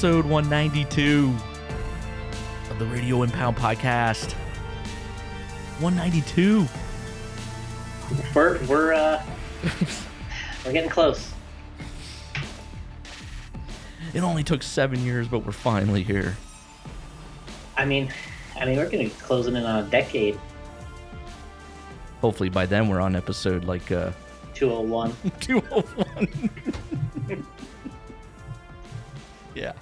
episode 192 of the Radio Impound podcast. 192. We're we're uh we're getting close. It only took seven years, but we're finally here. I mean, I mean, we're gonna be closing in on a decade. Hopefully by then we're on episode like uh, 201. 201. yeah.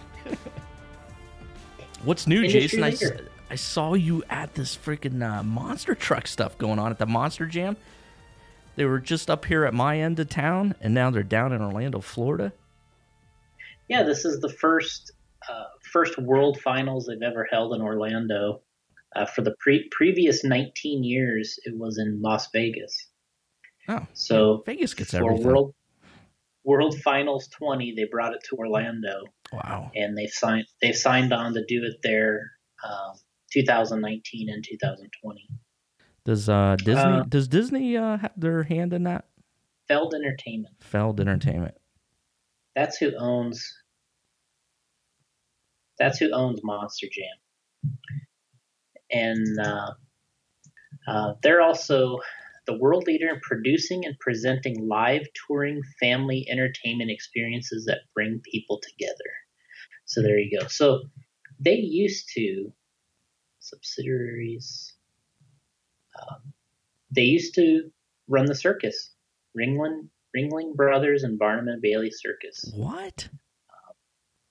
What's new, Industry Jason? I. I saw you at this freaking uh, monster truck stuff going on at the Monster Jam. They were just up here at my end of town, and now they're down in Orlando, Florida. Yeah, this is the first uh, first World Finals they've ever held in Orlando. Uh, for the pre- previous 19 years, it was in Las Vegas. Oh, So Vegas gets for everything. World World Finals 20, they brought it to Orlando, wow. and they've signed they've signed on to do it there, um, 2019 and 2020. Does uh, Disney Uh, does Disney uh, have their hand in that? Feld Entertainment. Feld Entertainment. That's who owns. That's who owns Monster Jam, and uh, uh, they're also the world leader in producing and presenting live touring family entertainment experiences that bring people together. So there you go. So they used to subsidiaries. Um, they used to run the circus, Ringling Ringling Brothers and Barnum and Bailey Circus. What?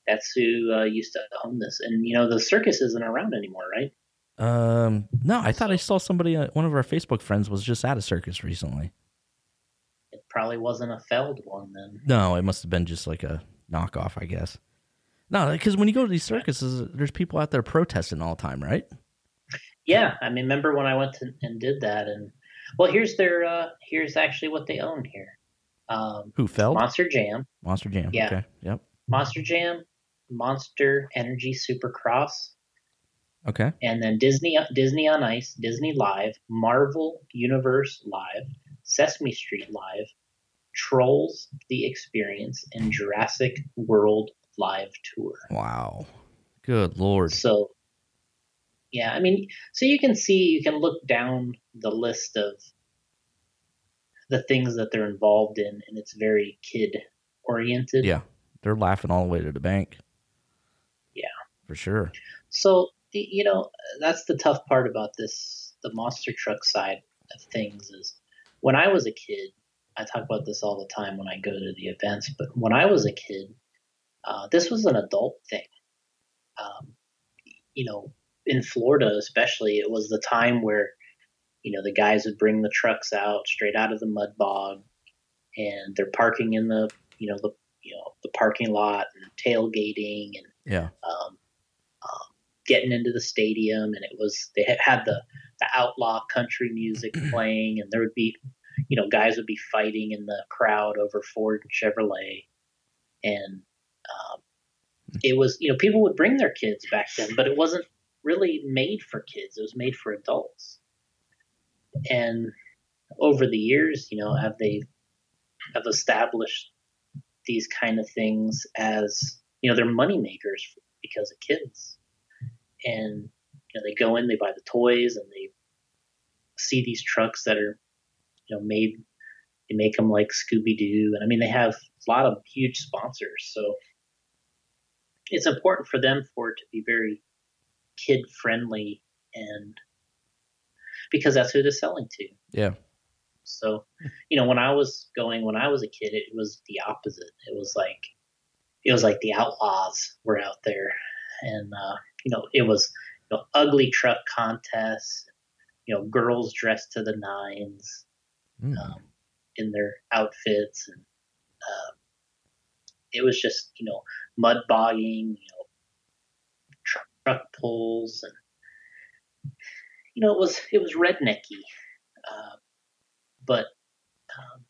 That's who uh, used to own this. And you know the circus isn't around anymore, right? Um, no, I thought I saw somebody. Uh, one of our Facebook friends was just at a circus recently. It probably wasn't a Feld one then. No, it must have been just like a knockoff, I guess. No, because when you go to these circuses, there's people out there protesting all the time, right? Yeah, I mean, remember when I went to, and did that? And well, here's their uh, here's actually what they own here: um, Who fell? Monster Jam, Monster Jam. Yeah. Okay. Yep. Monster Jam, Monster Energy Supercross, Okay. and then Disney Disney on Ice, Disney Live, Marvel Universe Live, Sesame Street Live, Trolls The Experience, and Jurassic World Live Tour. Wow. Good lord. So, yeah, I mean, so you can see, you can look down the list of the things that they're involved in, and it's very kid oriented. Yeah, they're laughing all the way to the bank. Yeah. For sure. So, you know, that's the tough part about this, the monster truck side of things is when I was a kid, I talk about this all the time when I go to the events, but when I was a kid, uh, this was an adult thing. Um, you know, in Florida, especially, it was the time where, you know, the guys would bring the trucks out straight out of the mud bog and they're parking in the, you know, the, you know, the parking lot and tailgating and, Yeah. um, um, getting into the stadium, and it was they had, had the the outlaw country music playing, and there would be, you know, guys would be fighting in the crowd over Ford and Chevrolet, and um, it was you know people would bring their kids back then, but it wasn't really made for kids; it was made for adults, and over the years, you know, have they have established these kind of things as you know they're money makers because of kids. And you know they go in they buy the toys and they see these trucks that are you know made they make them like scooby-doo. And i mean they have a lot of huge sponsors. So it's important for them for it to be very kid friendly and because that's who they're selling to Yeah. so, you know, when I was going, when I was a kid, it was the opposite. It was like, it was like the outlaws were out there, and uh, you know, it was you know, ugly truck contests, you know, girls dressed to the nines Mm. um, in their outfits, and uh, it was just you know mud bogging, you know, truck, truck pulls, and you know, it was it was rednecky. Uh, but um,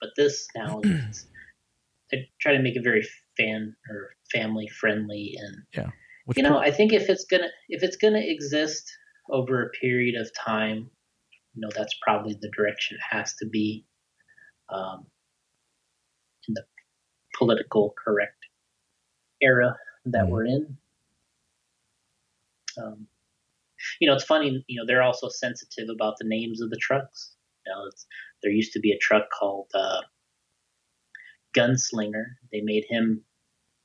but this now is I try to make it very fan or family friendly and Which you know pro- I think if it's gonna if it's gonna exist over a period of time, you know that's probably the direction it has to be um, in the political correct era that Mhm. we're in. Um, you know, it's funny. You know, they're also sensitive about the names of the trucks. You know, it's, there used to be a truck called uh, Gunslinger. They made him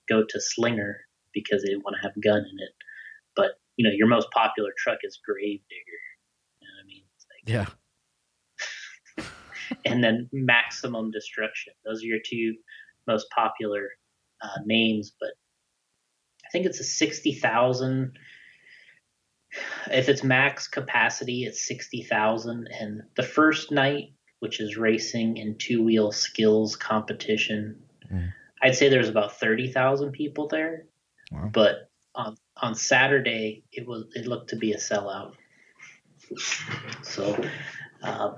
go to Slinger because they didn't want to have gun in it. But you know, your most popular truck is Gravedigger. You know what I mean? Like, Yeah. And then Maximum Destruction. Those are your two most popular uh, names. But I think it's a sixty thousand. If it's max capacity, it's sixty thousand. And the first night, which is racing and two wheel skills competition, Mm. I'd say there's about thirty thousand people there. Wow. But on on Saturday, it was it looked to be a sellout. So, uh,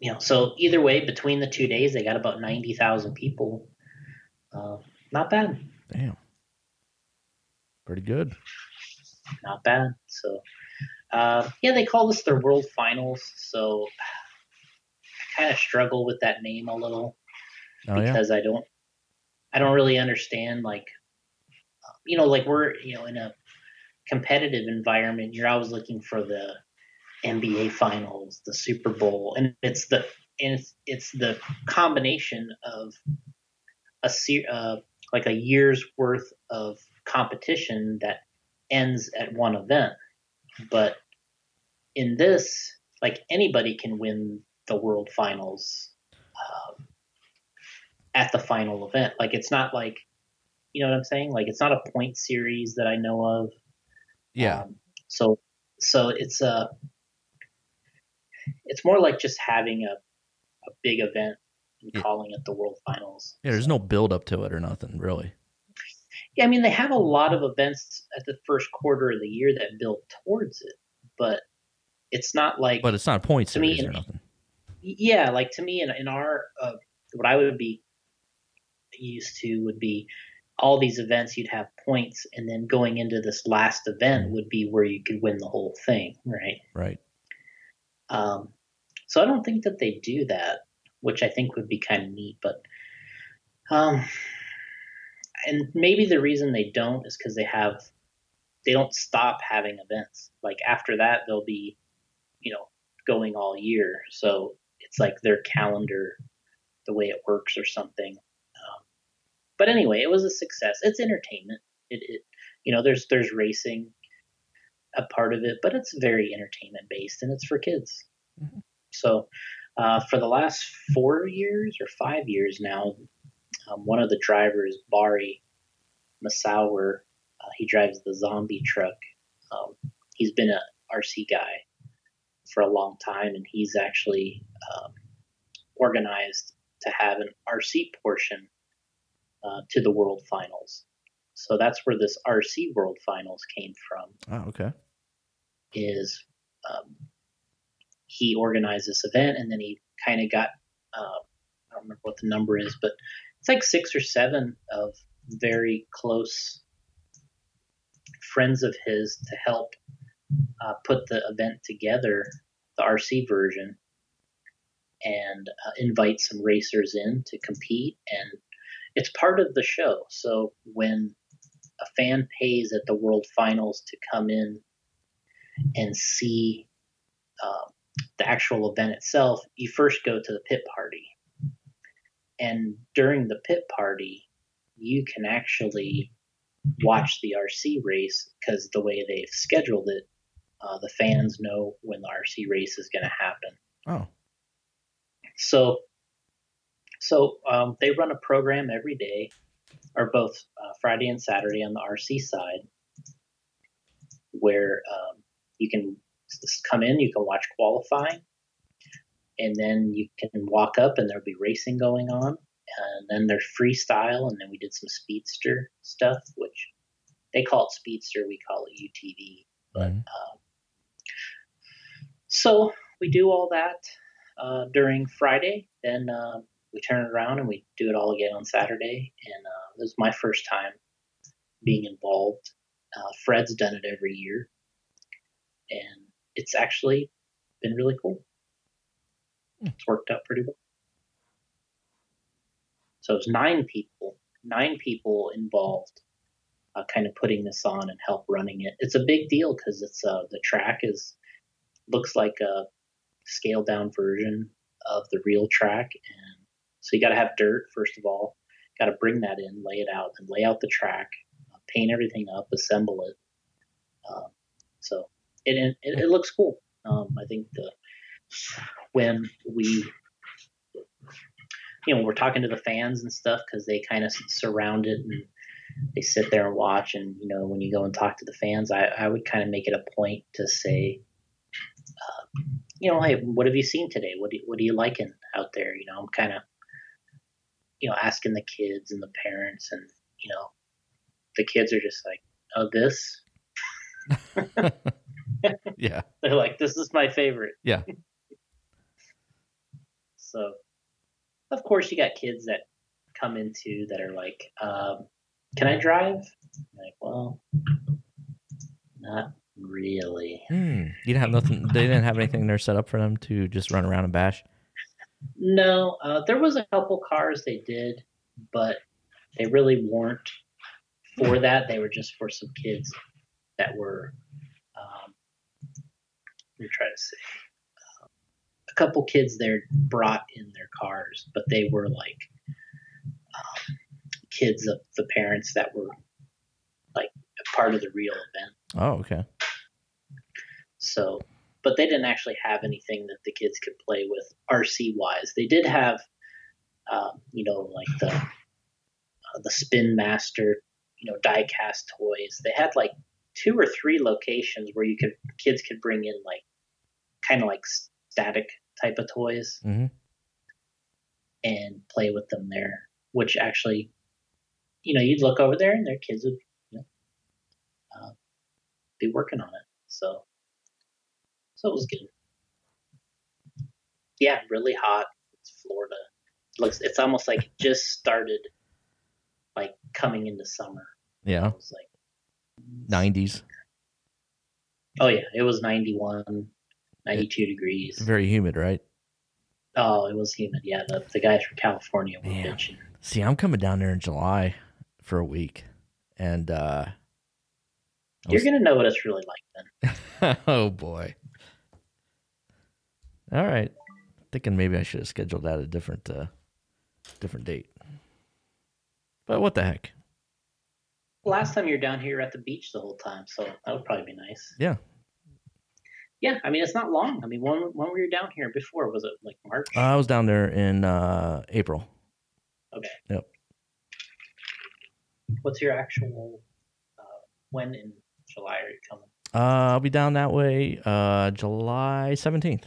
you know, so either way, between the two days, they got about ninety thousand people. Uh, not bad, Damn. Pretty good. not bad. So, uh, yeah, they call this their World Finals. So, I kind of struggle with that name a little. Oh yeah. because I don't I don't really understand like you know like we're you know in a competitive environment you're always looking for the NBA finals the Super Bowl and it's the and it's, it's the combination of a se- uh, like a year's worth of competition that ends at one event but in this like anybody can win the world finals um, at the final event. Like it's not like you know what I'm saying? Like it's not a point series that I know of. Yeah. Um, so so it's a it's more like just having a a big event and Yeah. calling it the World Finals. Yeah. There's no build up to it or nothing really. Yeah, I mean they have a lot of events at the first quarter of the year that build towards it, but it's not like But it's not a point To me, or nothing. yeah, like to me in, in our uh, what I would be used to would be all these events you'd have points and then going into this last event would be where you could win the whole thing, right? Right. Um, so I don't think that they do that, which I think would be kind of neat, but um, and maybe the reason they don't is because they have they don't stop having events. Like after that, they'll be, you know, going all year. So it's like their calendar, the way it works or something. Um, but anyway, it was a success. It's entertainment. It, it, you know, there's there's racing, a part of it, but it's very entertainment based and it's for kids. Mhm. So uh, for the last four years or five years now, um, one of the drivers, Bari Musawwir, uh, he drives the zombie truck. Um, he's been a RC guy for a long time, and he's actually um, organized to have an RC portion uh, to the World Finals. So that's where this RC World Finals came from. Oh, okay. Is um, he organized this event, and then he kind of got uh, I don't remember what the number is, but it's like six or seven of very close friends of his to help uh, put the event together, the RC version, and uh, invite some racers in to compete. And it's part of the show. So when a fan pays at the World Finals to come in and see uh, the actual event itself, you first go to the pit party. And during the pit party, you can actually watch the RC race because the way they've scheduled it, uh, the fans know when the RC race is going to happen. Oh. So, so um, they run a program every day, or both uh, Friday and Saturday on the RC side, where um, you can come in, you can watch qualifying, and then you can walk up and there'll be racing going on, and then there's freestyle, and then we did some speedster stuff, which they call it speedster, we call it UTV, but um, so we do all that uh, during Friday. Then uh, we turn it around and we do it all again on Saturday. And uh, this is my first time being involved. Uh, Fred's done it every year, and it's actually been really cool. Hmm. It's worked out pretty well. So it's nine people nine people involved, uh, kind of putting this on and help running it. It's a big deal because it's uh, the track is looks like a scaled down version of the real track, and so you got to have dirt first of all. Got to bring that in, lay it out, and lay out the track, uh, paint everything up, assemble it. Um, so it, it, it looks cool. Um, I think the when we you know we're talking to the fans and stuff because they kind of surround it and they sit there and watch and you know when you go and talk to the fans i, I would kind of make it a point to say uh, you know hey what have you seen today what do, what are you liking out there you know i'm kind of you know asking the kids and the parents and you know the kids are just like oh this yeah. They're like, this is my favorite. Yeah. so, of course, you got kids that come into that are like, um, can I drive? I'm like, well, not really. Hmm. You didn't have nothing. They didn't have anything there set up for them to just run around and bash. No, uh, there was a couple cars they did, but they really weren't for that. They were just for some kids that were let me try to say. Uh, a couple kids there brought in their cars, but they were like um, kids of the parents that were like a part of the real event. Oh, okay. So, but they didn't actually have anything that the kids could play with RC wise. They did have, um, you know, like the uh, the Spin Master, you know, die cast toys. They had like two or three locations where you could kids could bring in like kind of like static type of toys mm-hmm. and play with them there. Which actually, you know, you'd look over there and their kids would, you know, uh, be working on it. So, so it was good. Yeah, really hot. It's Florida. It looks. It's almost like it just started, like coming into summer. Yeah. It was like nineties. Oh yeah, it was ninety one. 92 degrees. Very humid, right? Oh, it was humid. Yeah, the, the guys from California were Man. bitching. See, I'm coming down there in July for a week, and uh I You're was- gonna know what it's really like then. oh boy. All right, thinking maybe I should have scheduled that a different, uh different date. But what the heck? Last time you're down here, at the beach the whole time, so that would probably be nice. Yeah. Yeah, I mean it's not long. I mean, when when were you down here before? Was it like March? I was down there in uh April. okay. Yep. What's your actual? Uh, when in July are you coming? Uh, I'll be down that way uh July 17th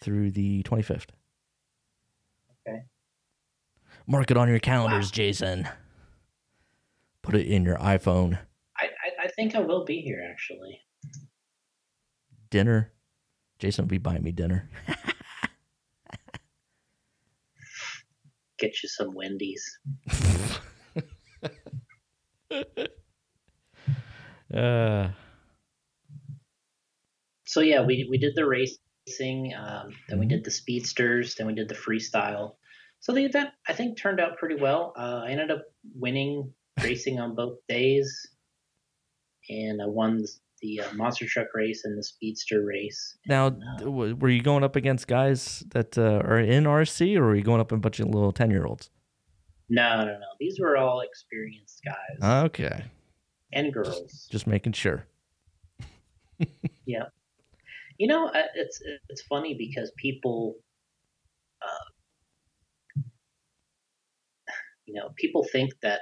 through the 25th. Okay. Mark it on your calendars, Wow. Jason. Put it in your iPhone. I, I I think I will be here actually. Dinner. Jason will be buying me dinner. Get you some Wendy's. Uh, So yeah, we we did the racing, um, then we Mhm. did the speedsters, then we did the freestyle. So the event I think turned out pretty well. Uh, I ended up winning racing on both days, and I won the, the uh, monster truck race and the speedster race. now, And, uh, were you going up against guys that uh, are in RC, or were you going up a bunch of little ten year olds? no, no, no. These were all experienced guys Okay, and girls. just making sure. You know, uh, it's it's funny because people, uh, you know, people think that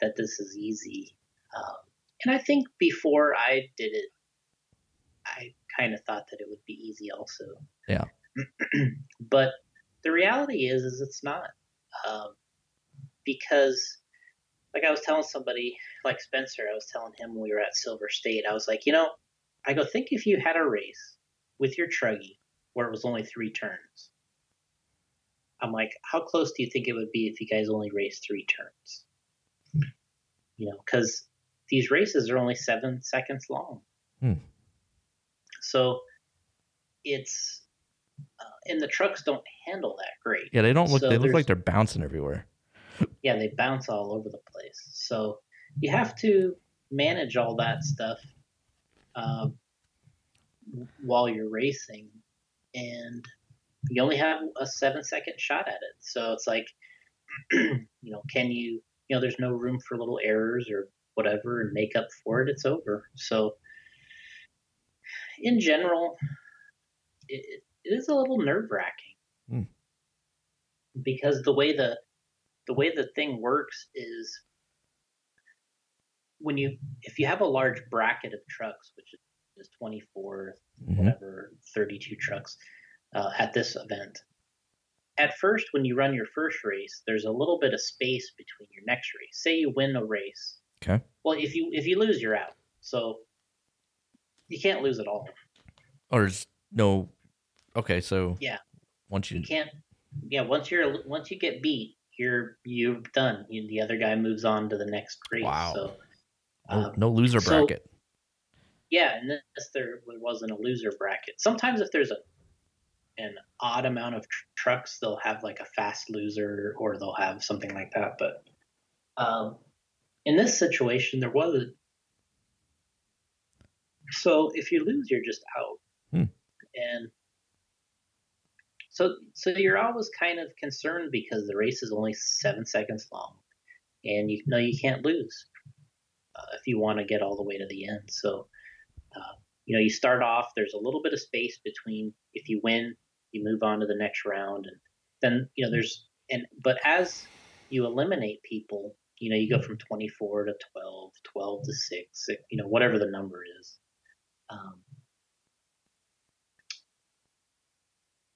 that this is easy, um, and I think before I did it, I kind of thought that it would be easy also. Yeah. but the reality is, is it's not, um, because, like I was telling somebody, like Spencer, I was telling him when we were at Silver State, I was like, you know, I go, think if you had a race with your truggy where it was only three turns. I'm like, how close do you think it would be if you guys only raced three turns? You know, because these races are only seven seconds long. Hmm. So it's, uh, and the trucks don't handle that great. Yeah, they don't look. So they look like they're bouncing everywhere. yeah, they bounce all over the place. So you have to manage all that stuff uh, while you're racing, and you only have a seven second shot at it. So it's like, you know, can you, you know, there's no room for little errors or whatever and make up for it. It's over. So in general, it, it is a little nerve wracking Hmm. because the way the the way the thing works is when you if you have a large bracket of trucks, which is 24, Mhm. whatever, 32 trucks uh, at this event. At first, when you run your first race, there's a little bit of space between your next race. Say you win a race. Okay. Well, if you if you lose, you're out. So you can't lose at all. Or is no. Okay, so Yeah. once you. You can't. Yeah, once you're once you get beat, you're you're done. You, the other guy moves on to the next race. Wow. So No, um, no loser so- bracket. Yeah, unless there wasn't a loser bracket. Sometimes if there's a an odd amount of tr- trucks, they'll have like a fast loser or they'll have something like that. But um, in this situation, there wasn't. So if you lose, you're just out, Hmm. and so so you're always kind of concerned because the race is only seven seconds long, and you know you can't lose uh, if you want to get all the way to the end. So uh, you know, you start off, there's a little bit of space between if you win, you move on to the next round. And then, you know, there's, and, but as you eliminate people, you know, you go from 24 to 12, 12 to 6, six you know, whatever the number is. Um,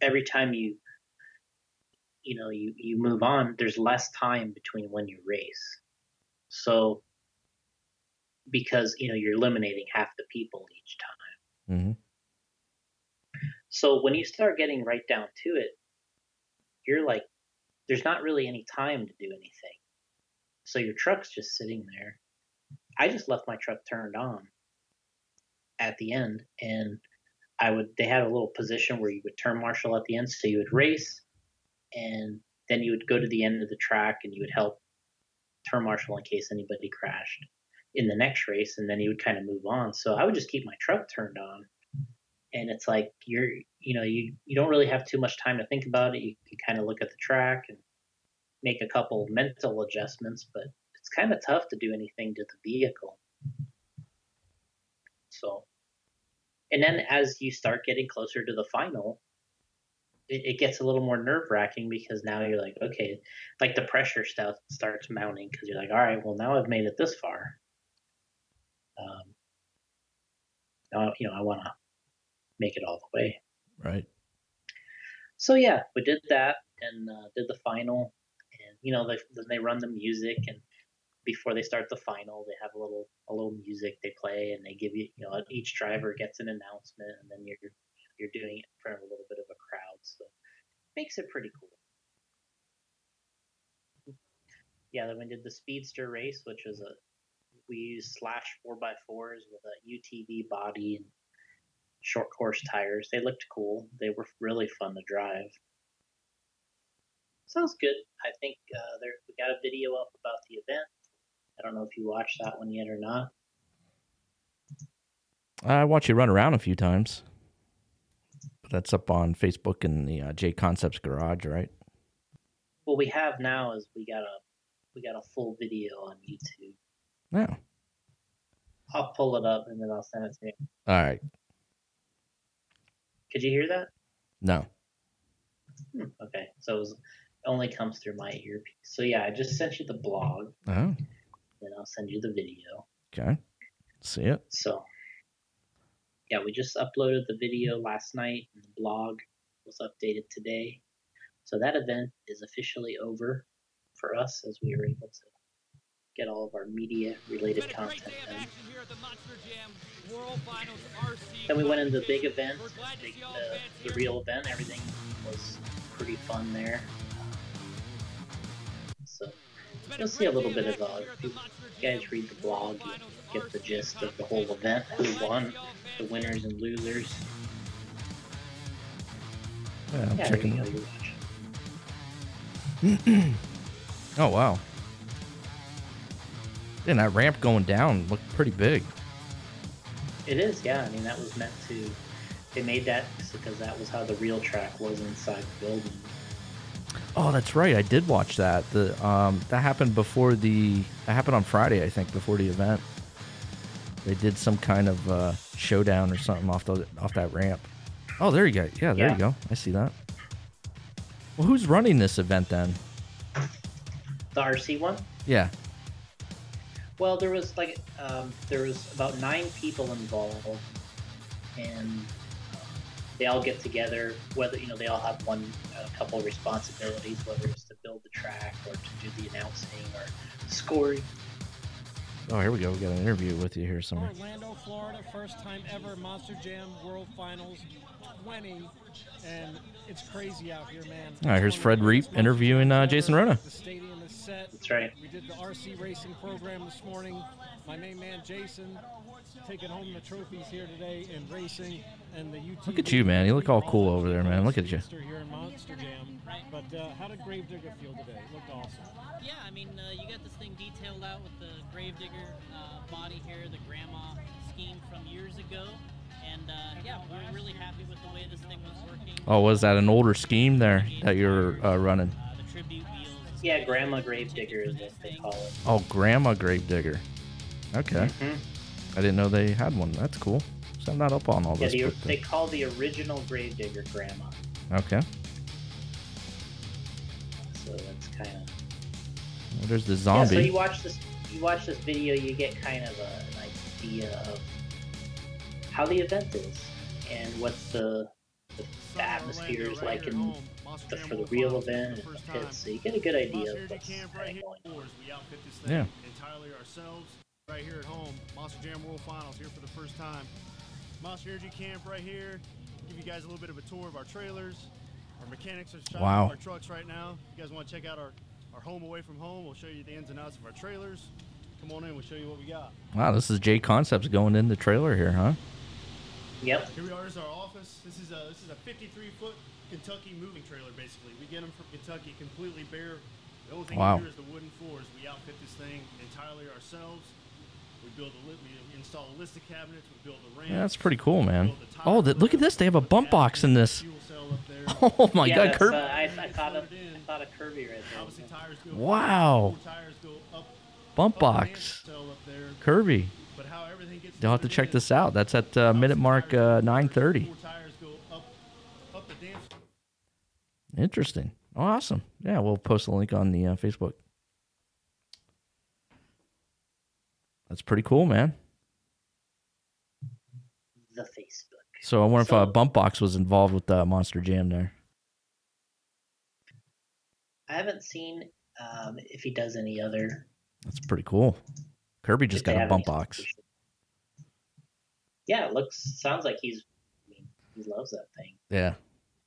every time you, you know, you, you move on, there's less time between when you race. So, because, you know, you're eliminating half the people each time. hmm So when you start getting right down to it, you're like, there's not really any time to do anything. So your truck's just sitting there. I just left my truck turned on at the end, and I would. They had a little position where you would turn marshal at the end, so you would race, and then you would go to the end of the track and you would help turn marshal in case anybody crashed in the next race, and then you would kind of move on. So I would just keep my truck turned on. And it's like you're you know you you don't really have too much time to think about it. You can kind of look at the track and make a couple mental adjustments but it's kind of tough to do anything to the vehicle. So and then as you start getting closer to the final it, it gets a little more nerve wracking because now you're like okay like the pressure stuff starts mounting because you're like all right well now i've made it this far um you know i want to make it all the way Right. so yeah, we did that and uh, did the final, and you know, they, then they run the music, and before they start the final, they have a little a little music they play, and they give you, you know, each driver gets an announcement, and then you're you're doing it in front of a little bit of a crowd, so makes it pretty cool. Yeah, then we did the speedster race, which was a we used slash four x fours with a UTV body and short course tires. They looked cool. They were really fun to drive. Sounds good. I think uh, there we got a video up about the event. I don't know if you watched that one yet or not. I watched you run around a few times. But that's up on Facebook in the uh, J Concepts Garage, right? What we have now is we got a we got a full video on YouTube. No. I'll pull it up and then I'll send it to you. All right. Could you hear that? No. Hmm, okay, so it, was, it only comes through my earpiece. So yeah, I just sent you the blog, Oh. then I'll send you the video. Okay. See it. So, yeah, we just uploaded the video last night, and the blog was updated today. So that event is officially over for us as we were able to get all of our media related content done. Then we went into the big event, big, uh, the real event. Everything was pretty fun there. So you'll see a little bit of uh, if you guys read the blog, you get the gist of the whole event, who won, the winners and losers. Yeah, I'm Yeah, checking. you go. Oh wow. And that ramp going down looked pretty big. It is, yeah. I mean, that was meant to. They made that because that was how the real track was inside the building. Oh, that's right. I did watch that. The um, that happened before the. That happened on Friday, I think, before the event. They did some kind of uh, showdown or something off the off that ramp. Oh, there you go. Yeah, there Yeah. you go. I see that. Well, who's running this event then? The RC one. Yeah. Well, there was like um, there was about nine people involved, and they all get together. Whether you know they all have one a couple of responsibilities, whether it's to build the track or to do the announcing or scoring. Oh, here we go. We got an interview with you here somewhere. Orlando, Florida, first time ever Monster Jam World Finals 20, and it's crazy out here, man. All right, here's Fred Reap interviewing uh, Jason Ruona. The stadium is set. That's right. We did the RC racing program this morning. My main man Jason taking home the trophies here today in racing, and the UT. Look at you, man. You look all cool over there, man. Look at you. Here in Monster Jam. But uh, how did Gravedigger feel today? It looked awesome. Yeah, I mean, uh, you got this thing detailed out with the Gravedigger uh, body here, the grandma scheme from years ago. And uh, yeah, we're really happy with the way this thing was working. Oh, was that an older scheme there that you're uh, running? Uh, the tribute wheels. Yeah, Grandma Gravedigger is what they call it. Oh, Grandma Gravedigger. Okay. Mhm. I didn't know they had one. That's cool. So I'm not up on all Yeah, this. the, but, uh, they call the original Gravedigger Grandma. okay. So that's kind of Well, there's the Yeah, zombie. so you watch this, you watch this video, you get kind of a, an idea of how the event is and what the, the, the atmosphere is like in the, for the real event and the pits. So you get a good idea of what's kind of going on. We outfit this thing Yeah. entirely ourselves right here at home. Monster Jam World Finals here for the first time. Monster Energy Camp right here. Give you guys a little bit of a tour of our trailers. Our mechanics are shopping Wow. our trucks right now. If you guys want to check out our, our home away from home, we'll show you the ins and outs of our trailers. Come on in, we'll show you what we got. Wow, this is J Concepts going in the trailer here, huh? Yep. Here we are. This is our office. This is a this is a 53 foot Kentucky moving trailer. Basically, we get them from Kentucky completely bare. The only thing Wow. we do is the wooden floors. We outfit this thing entirely ourselves. We build a li- we install a list of cabinets. We build the ramp. Yeah, that's pretty cool, man. Oh, th- look at this. They have a bump box in this. Oh my yeah, God, that's, Kirby. uh, I, I caught a, I caught a Kirby right there. Tires go. Wow. Tires go up. Bump up box. cell up there. Kirby. But how everything gets You'll have to check this out. That's at uh, minute mark uh, 9:30. four tires go up, up the dance Interesting. Oh, awesome. Yeah, we'll post a link on the uh, Facebook. That's pretty cool, man. The Facebook. So I wonder if uh, Bump Box was involved with uh, Monster Jam there. I haven't seen um, if he does any other. That's pretty cool. Kirby just got a bump box. sponsorship. Yeah, it looks sounds like he's. I mean, he loves that thing. Yeah,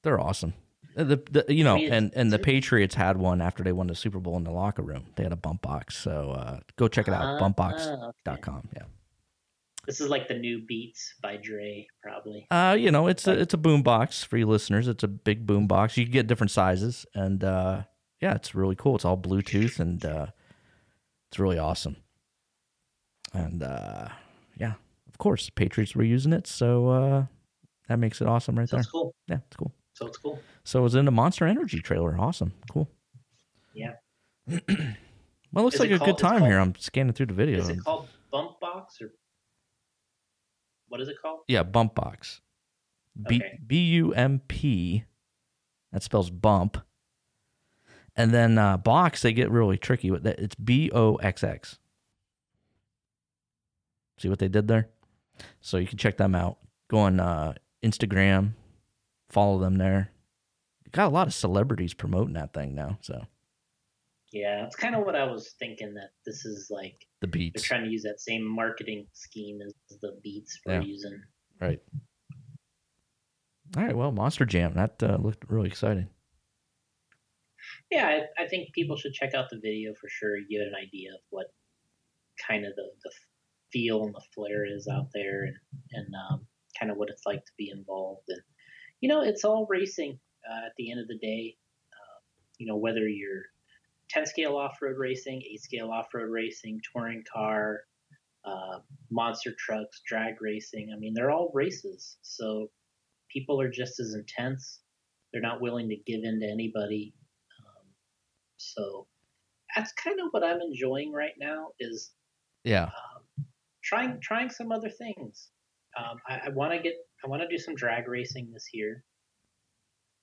they're awesome. Uh, The, the you know, I mean, and and the Patriots had one after they won the Super Bowl in the locker room. They had a bump box, so uh, go check it out. Ah, Bumpbox.com. Yeah. This is like the new Beats by Dre, probably. Uh, you know, it's a it's a boom box for you listeners. It's a big boom box. You can get different sizes, and uh, yeah, it's really cool. It's all Bluetooth, and uh, it's really awesome. And uh, yeah, of course, Patriots were using it, so uh, that makes it awesome right So there. cool. Yeah, it's cool. So it's cool. So it was in the Monster Energy trailer. Awesome, cool. Yeah. Well, it looks Is like a called- good time called- here. I'm scanning through the video. Is it called Bump Box or what is it called? Yeah, bump box. B. B U M P. That spells bump. And then uh, box, they get really tricky with that. It's B O X X. See what they did there? So you can check them out. Go on uh, Instagram, follow them there. Got a lot of celebrities promoting that thing now. So Yeah, it's kind of what I was thinking that this is like the beats. they're trying to use that same marketing scheme as the Beats we're Yeah. using. right? All right. Well, Monster Jam. That uh, looked really exciting. Yeah, I, I think people should check out the video for sure. Get an idea of what kind of the, the feel and the flair is out there, and and um, kind of what it's like to be involved. And you know, it's all racing uh, at the end of the day. Uh, you know, whether you're 10 scale off road racing, 8 scale off road racing, touring car, uh, monster trucks, drag racing. I mean, they're all races. So people are just as intense. They're not willing to give in to anybody. Um, so that's kind of what I'm enjoying right now is Yeah. Trying trying some other things. Um, I, I want to get I want to do some drag racing this year.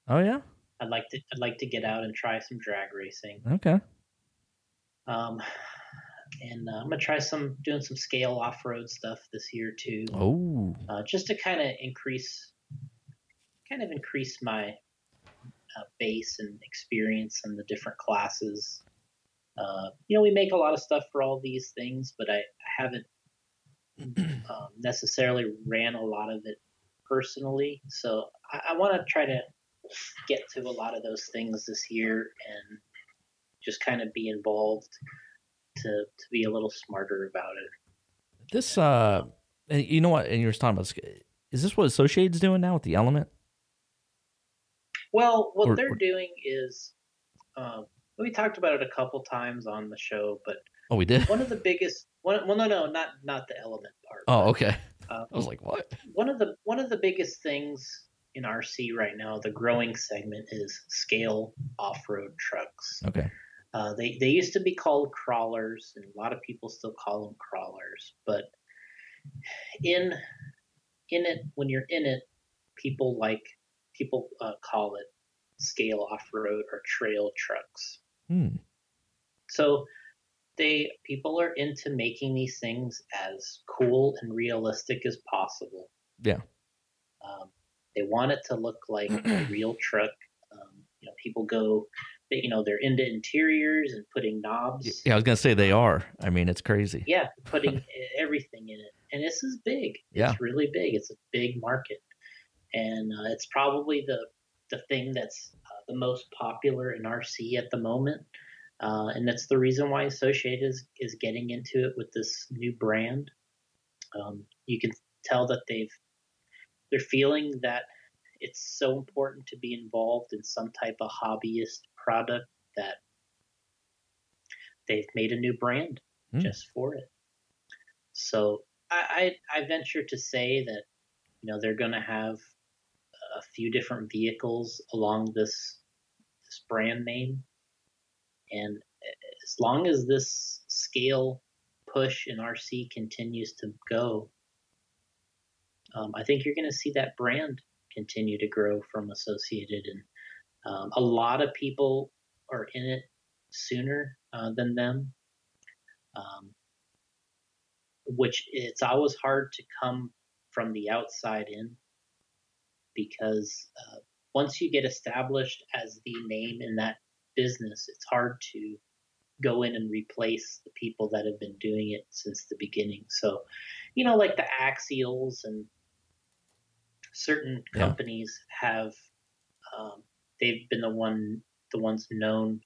Oh yeah. I'd like to I'd like to get out and try some drag racing. Okay. Um, and uh, I'm gonna try some doing some scale off road stuff this year too, Oh. uh, just to kind of increase, kind of increase my uh, base and experience in the different classes. Uh, you know, we make a lot of stuff for all these things, but I, I haven't um, necessarily ran a lot of it personally. So I, I want to try to get to a lot of those things this year and just kind of be involved to to be a little smarter about it. This uh, and you know what? And you were talking about. this- Is this what Associated's doing now with the Element? Well, what Or- they're or- doing is, um, we talked about it a couple times on the show, but Oh, we did. one of the biggest, one, well, no, no, not not the element part. Oh, okay. Uh, I was like, what? one of the one of the biggest things in RC right now, the growing segment is scale off-road trucks. Okay. Uh, they they used to be called crawlers, and a lot of people still call them crawlers. But in in it, when you're in it, people like people uh, call it scale off road or trail trucks. Hmm. So they people are into making these things as cool and realistic as possible. Yeah. Um, they want it to look like a real truck. Um, you know, people go, they, you know, they're into interiors and putting knobs. Yeah, I was gonna say they are. I mean, it's crazy. Yeah, putting everything in it, and this is big. Yeah. It's really big. It's a big market, and uh, it's probably the the thing that's uh, the most popular in RC at the moment, uh, and that's the reason why Associated is is getting into it with this new brand. Um, you can tell that they've they're feeling that it's so important to be involved in some type of hobbyist product that they've made a new brand Hmm. just for it. So I, I, I venture to say that you know they're going to have a few different vehicles along this this brand name, and as long as this scale push in RC continues to go, um, I think you're going to see that brand continue to grow from Associated, and um, a lot of people are in it sooner uh, than them. Um, which it's always hard to come from the outside in because uh, once you get established as the name in that business, it's hard to go in and replace the people that have been doing it since the beginning. So, you know, like the Axials and certain Yeah. companies have um, they've been the one the ones known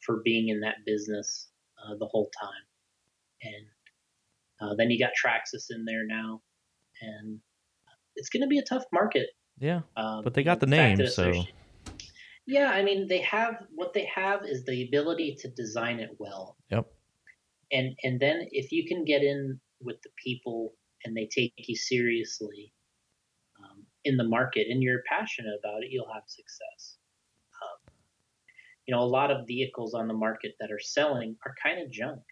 for being in that business uh, the whole time, and uh, then you got Traxxas in there now, and it's going to be a tough market. Yeah. Um, But they got the name, so- Yeah, I mean they have what they have is the ability to design it well, Yep. and and then if you can get in with the people and they take you seriously um, in the market and you're passionate about it, you'll have success. Um, you know, a lot of vehicles on the market that are selling are kind of junk.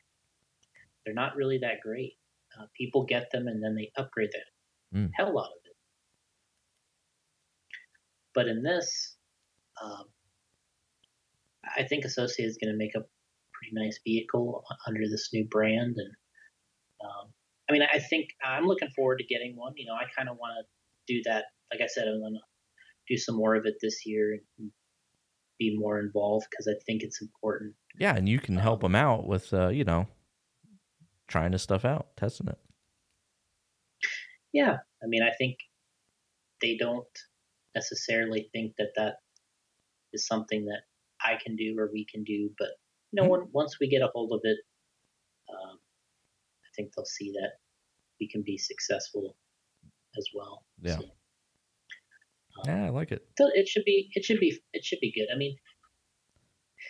They're not really that great. Uh, people get them and then they upgrade the Mm. hell out of it. But in this, um, I think Associated is going to make a pretty nice vehicle under this new brand, and um, I mean, I think I'm looking forward to getting one. You know, I kind of want to do that. Like I said, I'm going to do some more of it this year and be more involved because I think it's important. Yeah, and you can help them out with, uh, you know, trying this stuff out, testing it. Yeah, I mean, I think they don't necessarily think that that is something that I can do or we can do, but you know, when, once we get a hold of it, um, I think they'll see that we can be successful as well. Yeah. So, um, Yeah, I like it. so it should be it should be it should be good. I mean,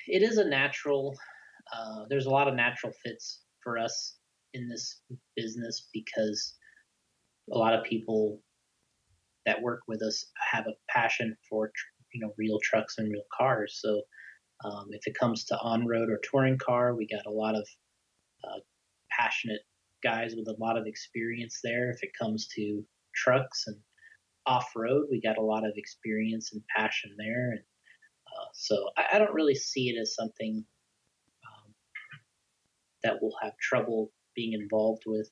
it is a natural. Uh, there's a lot of natural fits for us in this business because a lot of people that work with us have a passion for you know real trucks and real cars. So um, if it comes to on road or touring car, we got a lot of uh, passionate guys with a lot of experience there. If it comes to trucks and off road, we got a lot of experience and passion there. And uh, so I, I, don't really see it as something um, that we'll have trouble being involved with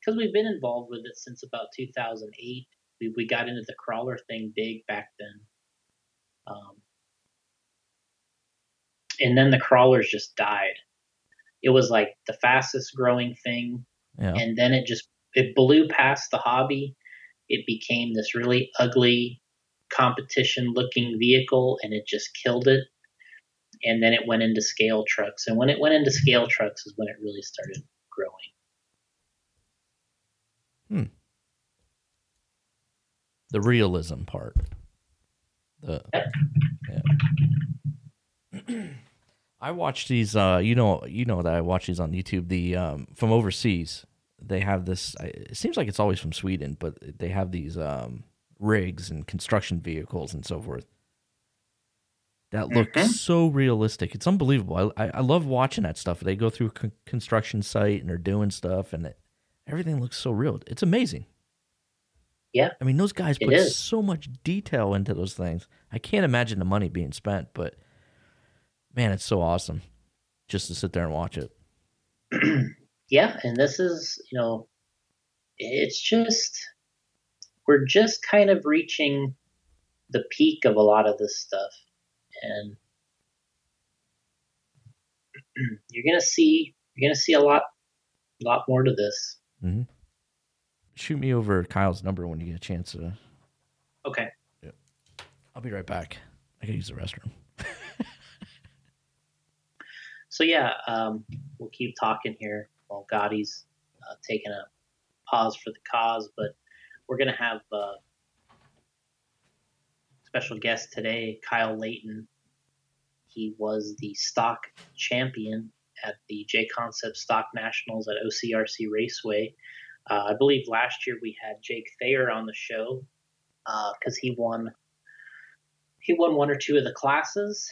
because we've been involved with it since about 2008. We, we got into the crawler thing big back then. Um, and then the crawlers just died. It was like the fastest growing thing, yeah. and then it just it blew past the hobby. It became this really ugly competition looking vehicle, and it just killed it. And then it went into scale trucks, and when it went into scale trucks is when it really started growing. Hmm. The realism part. The yeah. I watch these. Uh, you know, you know that I watch these on YouTube. The um, from overseas, they have this. It seems like it's always from Sweden, but they have these um, rigs and construction vehicles and so forth that look mm-hmm. so realistic. It's unbelievable. I, I love watching that stuff. They go through a con- construction site and they're doing stuff, and it, everything looks so real. It's amazing. Yeah, I mean, those guys put so much detail into those things. I can't imagine the money being spent, but man, it's so awesome just to sit there and watch it. yeah, and this is, you know, it's just we're just kind of reaching the peak of a lot of this stuff, and you're gonna see you're gonna see a lot, a lot more to this. Mm-hmm. Shoot me over Kyle's number when you get a chance to. Okay. Yeah. I'll be right back. I gotta use the restroom. so yeah, um, we'll keep talking here while Gotti's uh, taking a pause for the cause, but we're gonna have a uh, special guest today, Kyle Layton. He was the stock champion at the J Concept Stock Nationals at OCRC Raceway. Uh, I believe last year we had Jake Thayer on the show because uh, he won he won one or two of the classes.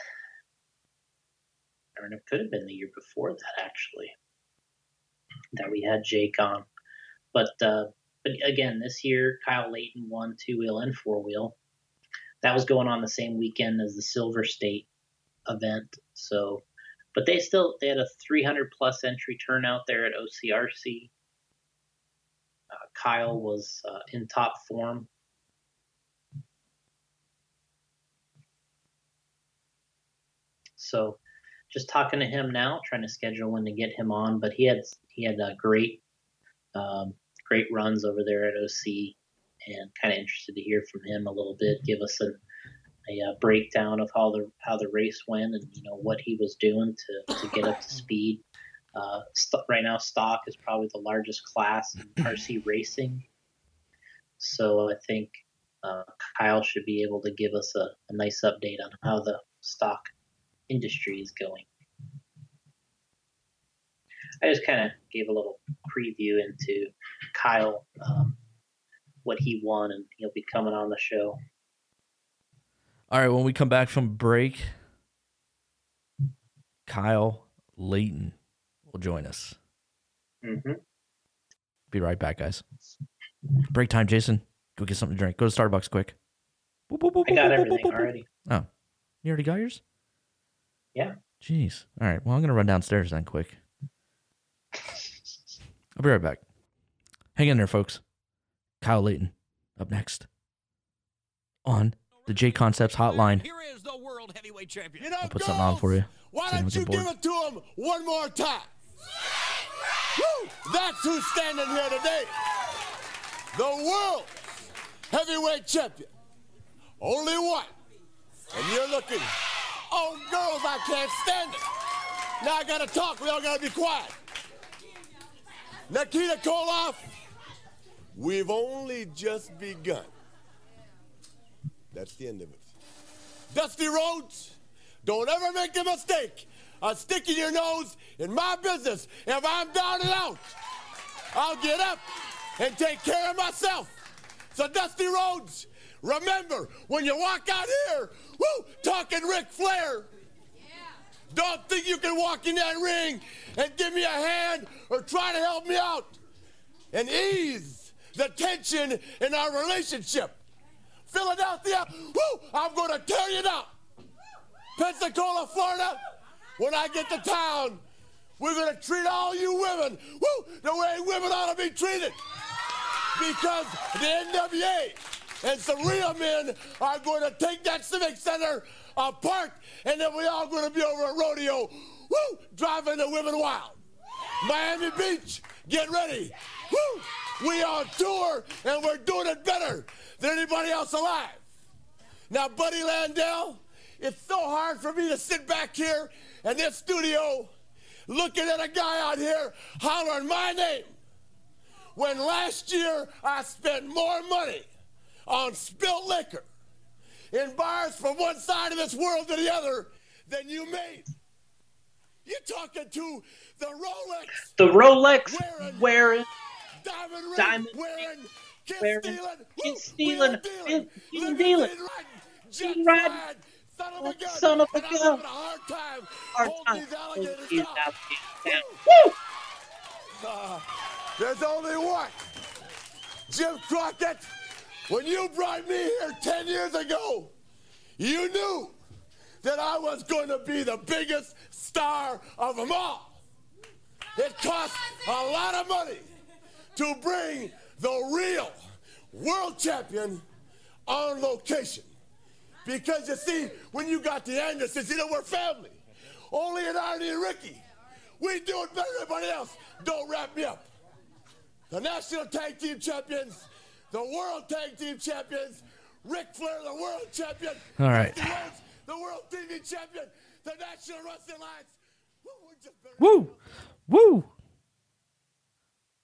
Or it could have been the year before that actually that we had Jake on. But uh, but again, this year Kyle Layton won two wheel and four wheel. That was going on the same weekend as the Silver State event. So, but they still they had a 300 plus entry turnout there at OCRC. Uh, Kyle was uh, in top form. So, just talking to him now, trying to schedule when to get him on. But he had he had a great um, great runs over there at OC, and kind of interested to hear from him a little bit. Give us a, a, a breakdown of how the how the race went, and you know what he was doing to to get up to speed. Uh, st- right now, stock is probably the largest class in RC racing. So I think uh, Kyle should be able to give us a, a nice update on how the stock industry is going. I just kind of gave a little preview into Kyle, um, what he won, and he'll be coming on the show. All right, when we come back from break, Kyle Layton will join us. Mm-hmm. Be right back, guys. Break time, Jason. Go get something to drink. Go to Starbucks quick. Boop, boop, boop, I got everything already. Oh, you already got yours? Yeah. Jeez. All right. Well, I'm gonna run downstairs then, quick. I'll be right back. Hang in there, folks. Kyle Layton up next on the J Concepts Hotline. Here is the world heavyweight champion. You know, I'll put something on for you. Why don't you give it to him one more time? Woo! That's who's standing here today. The world heavyweight champion. Only one. And you're looking. Oh, girls, I can't stand it. Now I gotta talk. We all gotta be quiet. Nikita Koloff, we've only just begun. That's the end of it. Dusty Rhodes, don't ever make the mistake of sticking your nose in my business. If I'm down and out, I'll get up and take care of myself. So, Dusty Rhodes, remember when you walk out here, woo, talking Ric Flair. Don't think you can walk in that ring and give me a hand or try to help me out and ease the tension in our relationship. Philadelphia, woo, I'm going to tear you down. Pensacola, Florida, when I get to town, we're going to treat all you women, woo, the way women ought to be treated. Because the NWA and some real men are going to take that Civic Center apart, and then we're all going to be over at rodeo, woo, driving the women wild. Miami Beach, get ready. Woo! We on tour, and we're doing it better than anybody else alive. Now, Buddy Landel, it's so hard for me to sit back here in this studio looking at a guy out here hollering my name when last year I spent more money on spilt liquor in bars from one side of this world to the other than you made. You're talking to the Rolex The Rolex Wearing- wearing, diamond ring Diamond wearing, kiss wearing, stealing, woo, stealing, lean riding, flying, son of a gun, son of a I'm gun. having a hard time hard time. these alligators down. down. Woo! Uh, there's only one. Jim Crockett, when you brought me here 10 years ago, you knew that I was going to be the biggest star of them all. It cost a lot of money to bring the real world champion on location. Because you see, when you got the Andersons, you know, we're family. Only an Arnie and Ricky. We do it better than everybody else. Don't wrap me up. The National Tag Team Champions, the World Tag Team Champions, Ric Flair, the World Champion. All right. Rhodes, the World TV Champion, the National Wrestling Alliance. Woo, we're just better- Woo! Woo!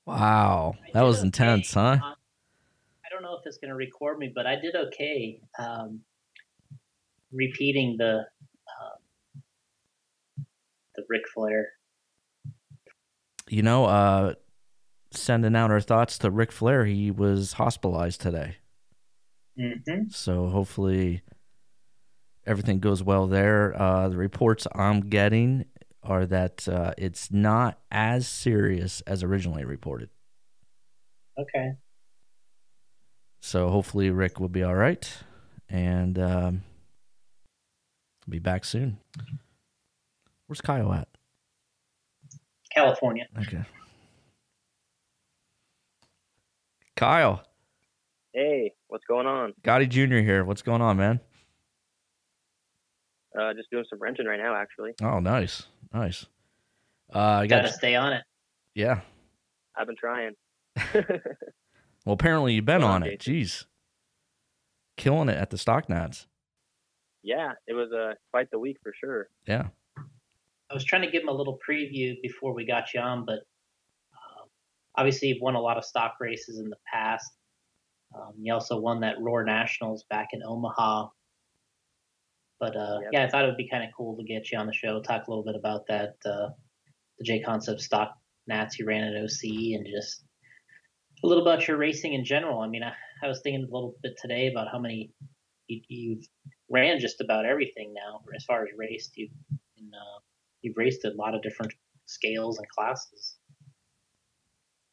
Wow. That was did intense, huh? Uh, I don't know if it's going to record me, but I did okay um, repeating the uh, the Ric Flair. You know, uh, sending out our thoughts to Ric Flair. He was hospitalized today. Mm-hmm. So hopefully everything goes well there. Uh, the reports I'm getting are that uh, it's not as serious as originally reported. Okay. So hopefully Rick will be all right and um, be back soon. Where's Kyle at? California. Okay. Kyle, Hey, what's going on? Gotti Jr. here. What's going on, man? Uh, just doing some renting right now, actually. Oh, nice. Nice. Uh, I Got got, to stay on it. yeah. I've been trying. Well, apparently you've been Well, on it. Jeez. Killing it at the stock nats. Yeah, it was uh, quite the week for sure. Yeah. I was trying to give him a little preview before we got you on, but um, obviously you've won a lot of stock races in the past. Um, you also won that Roar Nationals back in Omaha. But uh, Yep. yeah, I thought it would be kind of cool to get you on the show, talk a little bit about that, uh, the J Concept stock Nats you ran at OC, and just a little about your racing in general. I mean, I, I was thinking a little bit today about how many you, you've ran just about everything now as far as raced. You've in, uh, you've raced a lot of different scales and classes.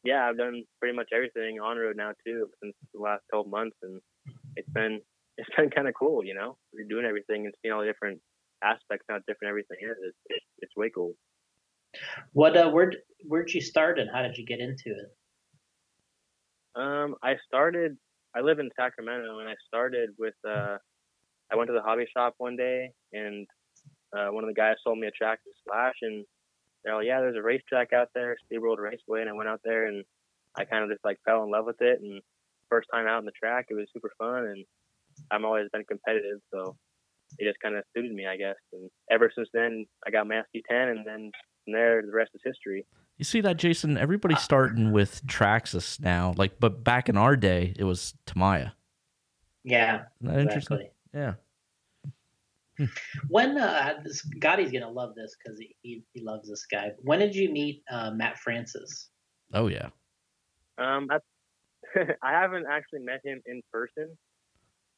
Yeah, I've done pretty much everything on road now too since the last 12 months, and it's been it's been kind of cool, you know. You're doing everything and seeing all the different aspects, how different everything is. It's, it's, it's way cool. What uh, where where'd you start and how did you get into it? Um, I started. I live in Sacramento, and I started with. Uh, I went to the hobby shop one day, and uh, one of the guys sold me a Traxxas Slash, and they're like, "Yeah, there's a racetrack out there, SeaWorld Raceway," and I went out there, and I kind of just like fell in love with it. And first time out on the track, it was super fun, and I'm always been competitive, so it just kind of suited me, I guess. And ever since then, I got my SC10, and then from there, the rest is history. You see that, Jason? Everybody's starting with Traxxas now. Like, but back in our day, it was Tamiya. Yeah, Isn't that interesting? Exactly. Yeah. when uh, this, Gotti's gonna love this because he, he he loves this guy. When did you meet uh, Matt Francis? Oh yeah. Um, I, I haven't actually met him in person,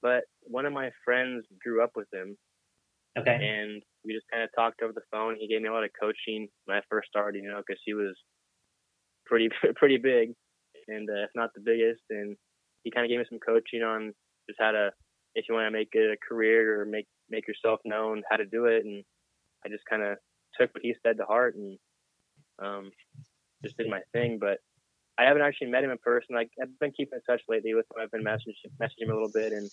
but one of my friends grew up with him, Okay. and we just kind of talked over the phone. He gave me a lot of coaching when I first started, you know, because he was pretty pretty big, and uh, if not the biggest, and he kind of gave me some coaching on just how to, if you want to make it a career or make make yourself known, how to do it, and I just kind of took what he said to heart and um, just did my thing. But I haven't actually met him in person. Like I've been keeping in touch lately with him. I've been messaging messaging him a little bit and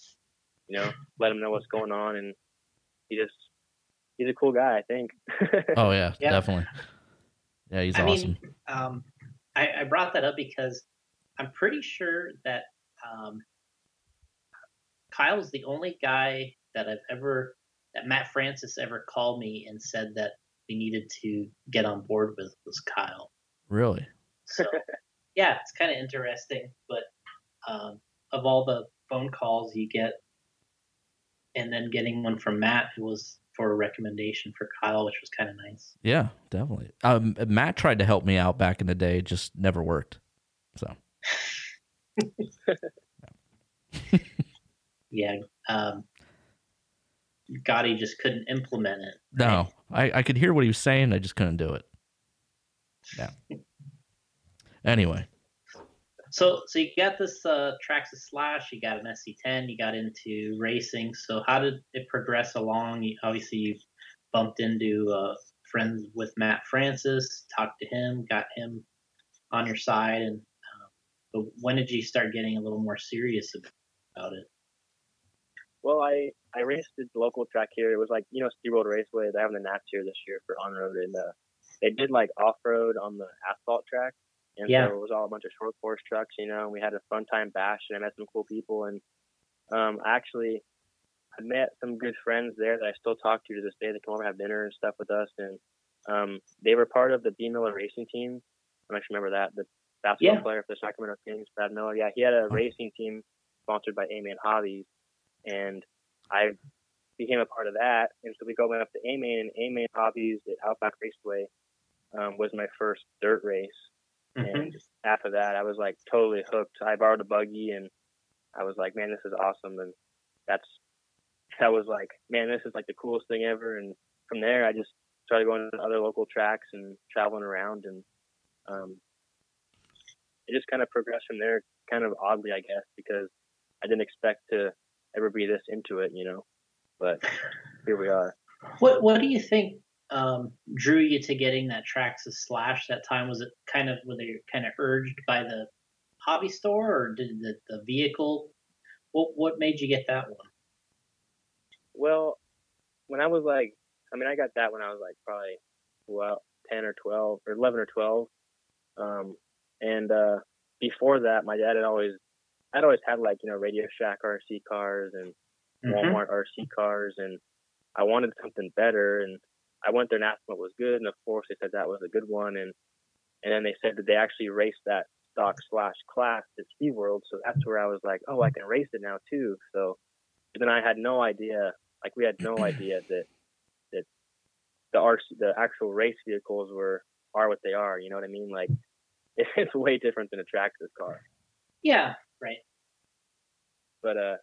you know let him know what's going on, and he just he's a cool guy. I think. Oh yeah, Yeah. definitely. Yeah, he's I awesome. mean, um, I, I brought that up because I'm pretty sure that um, Kyle's the only guy that I've ever that Matt Francis ever called me and said that we needed to get on board with was Kyle. really. So yeah, it's kind of interesting. But um, of all the phone calls you get, and then getting one from Matt, who was for a recommendation for Kyle, which was kind of nice. Yeah, definitely. Um, Matt tried to help me out back in the day, just never worked. So Yeah, um, Gotti just couldn't implement it. no, I, I could hear what he was saying, I just couldn't do it. Yeah. Anyway, So, so you got this uh, Traxxas Slash, you got an SC10, you got into racing. So, how did it progress along? You, obviously, you bumped into uh, friends with Matt Francis, talked to him, got him on your side, and uh, but when did you start getting a little more serious about it? Well, I I raced the local track here. It was like you know SeaWorld Raceway. They're having the Nats here this year for on road, and uh, they did like off road on the asphalt track, and Yeah. so it was all a bunch of short course trucks. You know, and we had a fun time bash, and I met some cool people, and um, actually I met some good friends there that I still talk to to this day. They come over have dinner and stuff with us, and um, they were part of the B Miller racing team. I actually remember that the basketball Yeah. player for the Sacramento Kings, Brad Miller. Yeah, he had a racing team sponsored by A-Main Hobbies, and I became a part of that. And so we go went up to A-Main, and A-Main Hobbies at Outback Raceway um, was my first dirt race. And after that, I was like totally hooked. I borrowed a buggy, and I was like, man, this is awesome. And that's that was like, man, this is like the coolest thing ever. And from there, I just started going to other local tracks and traveling around, and um, it just kind of progressed from there, kind of oddly, I guess, because I didn't expect to ever be this into it, you know. But here we are. What What do you think um, drew you to getting that Traxxas Slash that time? Was it kind of were they kind of urged by the hobby store, or did the, the vehicle? What What made you get that one? Well, when I was like, I mean, I got that when I was like probably well, ten or twelve or eleven or twelve. Um, and uh, before that, my dad had always, I'd always had like you know Radio Shack RC cars and mm-hmm. Walmart RC cars, and I wanted something better. And I went there and asked what was good, and of course they said that was a good one. And and then they said that they actually raced that stock slash class at SeaWorld, so that's where I was like, oh, I can race it now too. So but then I had no idea, like we had no idea that that the RC, the actual race vehicles were are what they are. You know what I mean? Like it's way different than a Traxxas car. Yeah, right. But uh,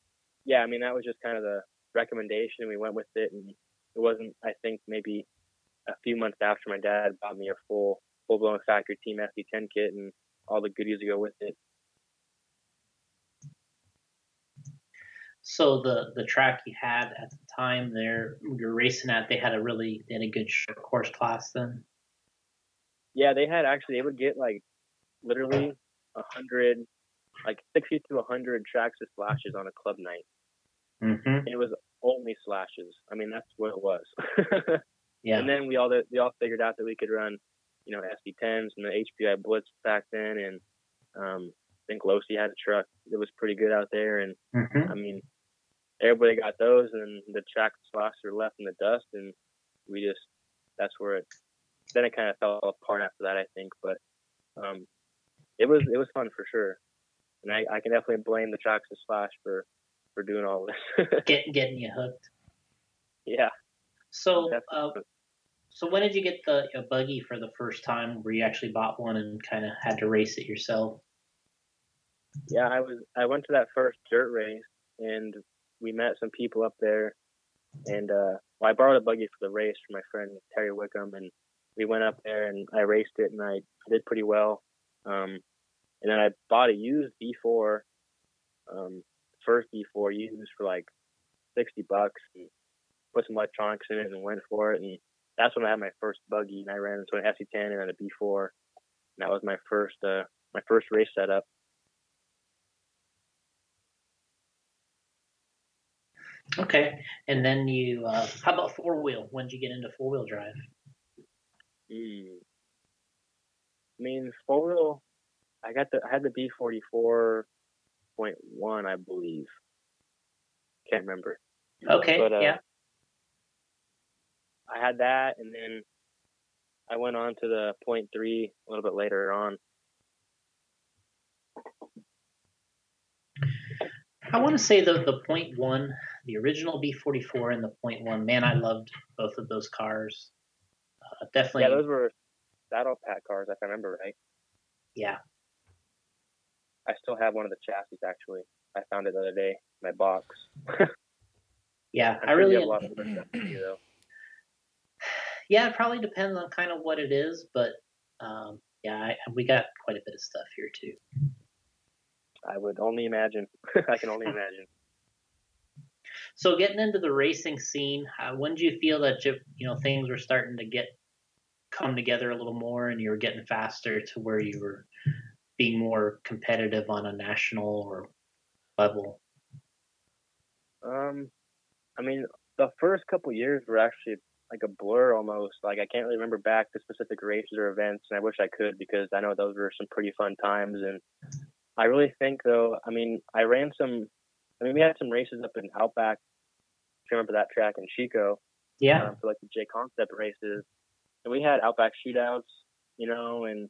yeah, I mean that was just kind of the recommendation. We went with it, and it wasn't. I think maybe a few months after my dad bought me a full full blown factory team SC10 kit and all the goodies that go with it. So the the track you had at the time there you're racing at, they had a really they had a good short course class then. Yeah, they had actually they would get like literally a hundred, like sixty to a hundred Traxxas slashes on a club night. Mm-hmm. It was only slashes. I mean, that's what it was. Yeah. And then we all we all figured out that we could run, you know, SC10s and the HPI Blitz back then, and um, I think Losi had a truck that was pretty good out there, and mm-hmm. I mean, everybody got those, and the Traxxas slashes were left in the dust, and we just that's where it. Then it kind of fell apart after that, I think, but um, it was it was fun for sure, and I, I can definitely blame the Traxxas Slash for for doing all this. Get, getting you hooked. Yeah. So, uh, so when did you get the a buggy for the first time, where you actually bought one and kind of had to race it yourself? Yeah, I was. I went to that first dirt race, and we met some people up there. And uh, well, I borrowed a buggy for the race from my friend Terry Wickham, and we went up there and I raced it, and I did pretty well. Um, and then I bought a used B4, um, first B4 used for like sixty bucks, and put some electronics in it, and went for it. And that's when I had my first buggy, and I ran into an SC10 and then a B4. And that was my first, uh, my first race setup. Okay, and then you, uh, how about four wheel? When did you get into four wheel drive? Mm. I mean, four wheel. I got the I had the B forty four point one, I believe. Can't remember. Okay, But, uh, yeah. I had that, and then I went on to the point three a little bit later on. I want to say the the point one, the original B forty four and the point one. Man, I loved both of those cars. Uh, definitely, Yeah, those were saddle pack cars, if I remember right. yeah. I still have one of the chassis actually. I found it the other day in my box. Yeah, I really, have a of other stuff too, though. yeah, it probably depends on kind of what it is, but um, yeah, I, we got quite a bit of stuff here too. I would only imagine. I can only imagine. So getting into the racing scene, uh, when did you feel that you, you know things were starting to get come together a little more, and you were getting faster to where you were being more competitive on a national or level? Um, I mean, the first couple years were actually like a blur almost. Like I can't really remember back to specific races or events, and I wish I could because I know those were some pretty fun times. And I really think though, I mean, I ran some. I mean, we had some races up in Outback. If you remember that track in Chico, Yeah, um, for like the J Concept races, and we had Outback shootouts, you know, and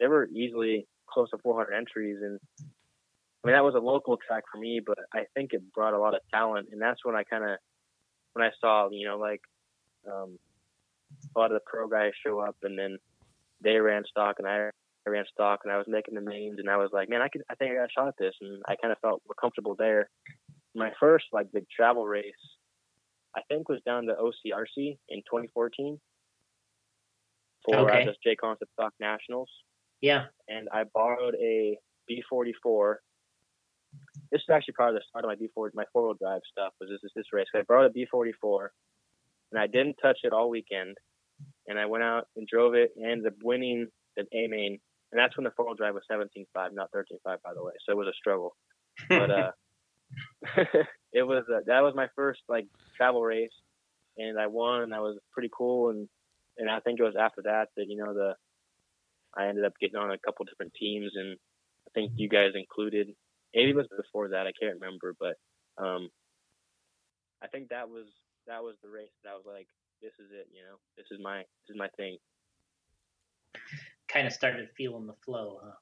they were easily close to 400 entries. And I mean, that was a local track for me, but I think it brought a lot of talent, and that's when I kind of when I saw, you know, like um, a lot of the pro guys show up, and then they ran stock, and I I ran stock, and I was making the mains, and I was like, man, I could, I think I got a shot at this, and I kind of felt more comfortable there. My first like big travel race, I think, was down to OCRC in 2014 for uh, Okay. just J Concept Stock Nationals yeah, and I borrowed a B44. This is actually part of the start of my B4, my four wheel drive stuff. Was this this race? I borrowed a B44, and I didn't touch it all weekend. And I went out and drove it, and ended up winning the A main. And that's when the four wheel drive was 17.5, not 13.5, by the way. So it was a struggle. But uh, it was uh, that was my first like travel race, and I won, and that was pretty cool. And and I think it was after that that you know the I ended up getting on a couple different teams, and I think you guys included. Maybe it was before that. I can't remember, but um, I think that was that was the race that I was like, this is it. You know, this is my this is my thing. kind of started feeling the flow, huh?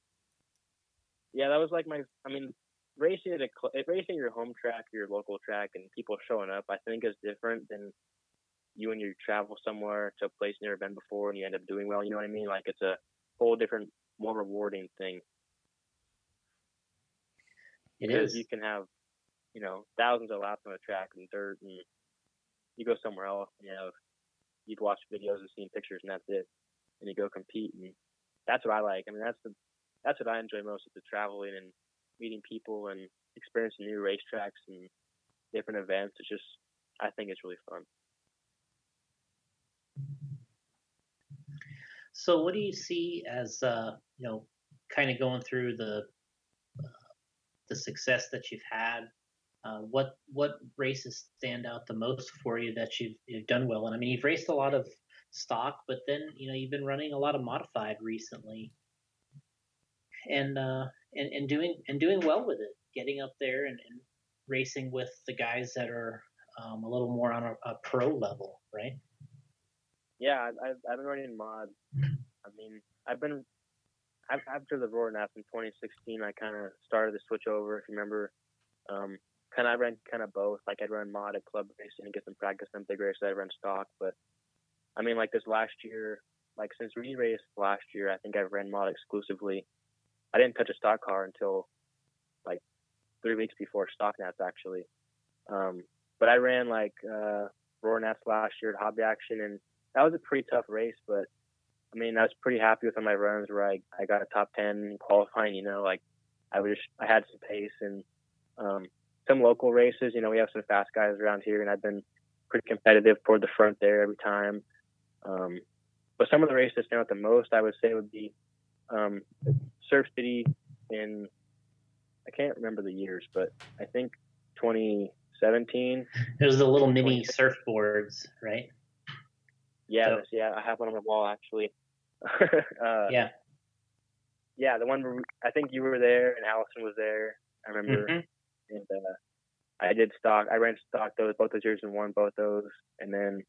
Yeah, that was like my. I mean, racing at a cl- racing your home track your local track, and people showing up. I think is different than you and you travel somewhere to a place you've never been before, and you end up doing well. You know what I mean? Like it's a whole different, more rewarding thing. It because is. you can have, you know, thousands of laps on a track and dirt, and you go somewhere else, you know, you've watched videos and seen pictures, and that's it, and you go compete, and that's what I like. I mean, that's the that's what I enjoy most is the traveling and meeting people and experiencing new racetracks and different events. It's just, I think it's really fun. So, what do you see as uh, you know, kind of going through the uh, the success that you've had? Uh, what what races stand out the most for you that you've you've done well? And I mean, you've raced a lot of stock, but then you know you've been running a lot of modified recently, and uh, and and doing and doing well with it, getting up there and, and racing with the guys that are um, a little more on a, a pro level, right? Yeah, I've I've been running mod. I mean, I've been af- after the Roar Nap in 2016. I kind of started to switch over. If you remember, um, kind of I ran kind of both. Like I'd run mod at club racing and get some practice on big races. I'd run stock, but I mean, like this last year, like since we raced last year, I think I've ran mod exclusively. I didn't touch a stock car until like three weeks before stock nats actually. Um, but I ran like uh, Roar Nats last year at Hobby Action, and that was a pretty tough race. But I mean, I was pretty happy with my runs where I I got a top ten qualifying. You know, like I was I had some pace and um, some local races. You know, we have some fast guys around here, and I've been pretty competitive toward the front there every time. Um, but some of the races that stand out the most, I would say, would be um, Surf City in I can't remember the years, but I think 2017. It was the little mini surfboards, right? Yeah, So- this- yeah, I have one on the wall actually. uh, Yeah. yeah, the one where I think you were there and Allison was there. I remember, Mhm. and uh, I did stock. I ran stock those both those years and won both those. And then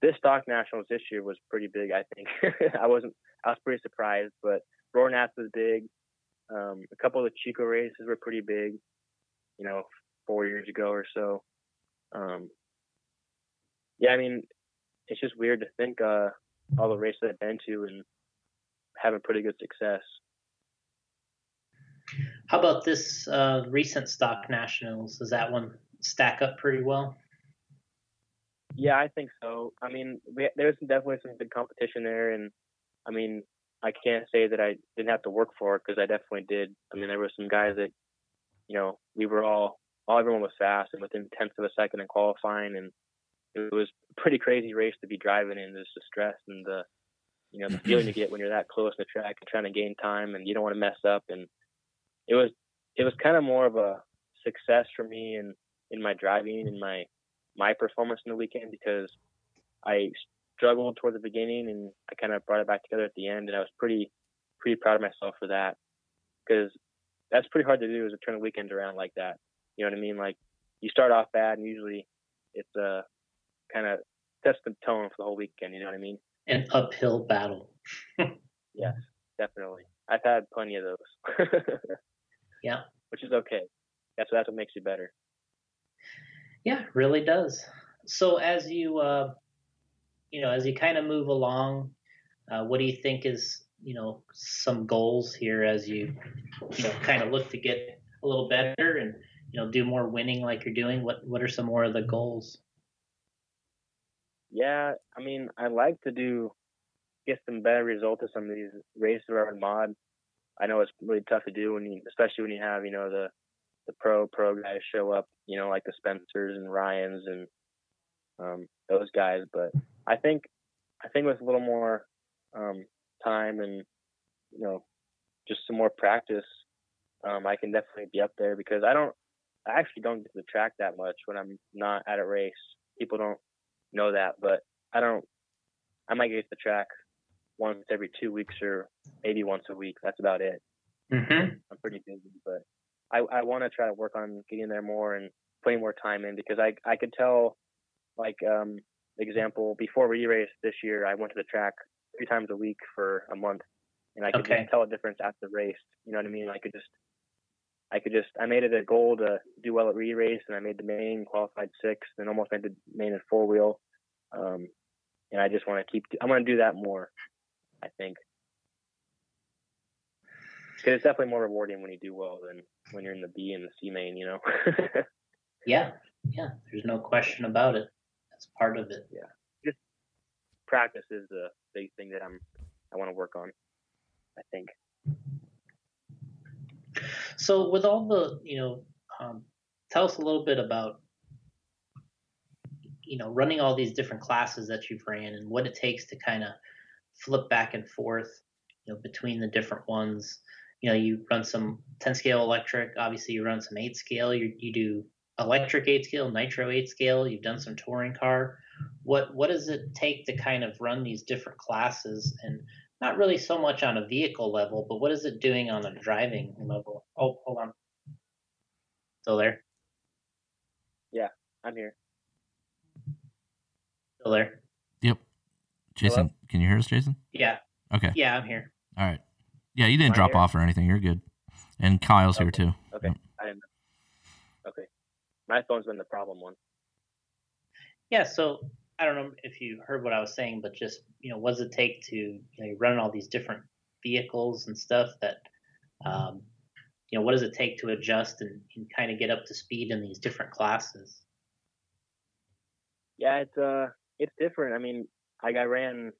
this stock nationals this year was pretty big. I think I wasn't. I was pretty surprised, but Roar Nats was big. Um, a couple of the Chico races were pretty big. You know, four years ago or so. Um, yeah, I mean, it's just weird to think uh, all the races I've been to and having pretty good success. How about this uh, recent stock nationals? Does that one stack up pretty well? Yeah, I think so. I mean, we, there's definitely some good competition there, and I mean, I can't say that I didn't have to work for it because I definitely did. I mean, there were some guys that, you know, we were all, all everyone was fast and within tenths of a second in qualifying, and it was a pretty crazy race to be driving in. Just the stress and the, you know, the feeling you get when you're that close to the track and trying to gain time, and you don't want to mess up. And it was, it was kind of more of a success for me in in my driving and my my performance in the weekend because I struggled toward the beginning and I kind of brought it back together at the end, and I was pretty pretty proud of myself for that because that's pretty hard to do is to turn a weekend around like that. You know what I mean? Like you start off bad, and usually it's a uh, kind of sets the tone for the whole weekend. You know what I mean? An uphill battle. Yes, definitely. I've had plenty of those. Yeah. which is okay. That's that's what makes you better. Yeah, really does. So as you, uh, you know, as you kind of move along, uh, what do you think is, you know, some goals here as you, you know, kind of look to get a little better and, you know, do more winning like you're doing? What What are some more of the goals? Yeah, I mean, I like to do get some better results at some of these races around mod. I know it's really tough to do when you, especially when you have, you know, the the pro pro guys show up, you know, like the Spencers and Ryans and um, those guys. But I think I think with a little more um, time and you know just some more practice, um, I can definitely be up there because I don't I actually don't get to the track that much when I'm not at a race. People don't know that, but I don't. I might get to the track once every two weeks or maybe once a week. That's about it. Mm-hmm. I'm pretty busy, but I I want to try to work on getting there more and putting more time in because I I could tell, like um example before we raced this year, I went to the track three times a week for a month, and I could Okay. tell a difference after the race. You know what I mean? I could just I could just I made it a goal to do well at Reedy Race, and I made the main, qualified sixth, and almost made the main and four wheel. Um, and I just want to keep. I'm going to do that more. I think because it's definitely more rewarding when you do well than when you're in the B and the C main. You know. Yeah, yeah. There's no question about it. That's part of it. Yeah. Just practice is the big thing that I'm. I want to work on. I think. So with all the, you know, um, tell us a little bit about, you know, running all these different classes that you've ran and what it takes to kind of flip back and forth, you know, between the different ones. You know, you run some 10 scale electric. Obviously, you run some 8 scale. You you do electric 8 scale, nitro 8 scale. You've done some touring car. What what does it take to kind of run these different classes and not really so much on a vehicle level, but what is it doing on a driving level? Oh, hold on. Still there? Yeah, I'm here. Still there? Yep. Jason, Hello? can you hear us, Jason? Yeah. Okay. Yeah, I'm here. All right. Yeah, you didn't Am drop here? off or anything. You're good. And Kyle's here too. Okay. I am. Okay. my phone's been the problem one. Yeah, so I don't know if you heard what I was saying, but just you know, what does it take to you know run all these different vehicles and stuff that um, you know what does it take to adjust and, and kind of get up to speed in these different classes? Yeah, it's uh, it's different. I mean, like I ran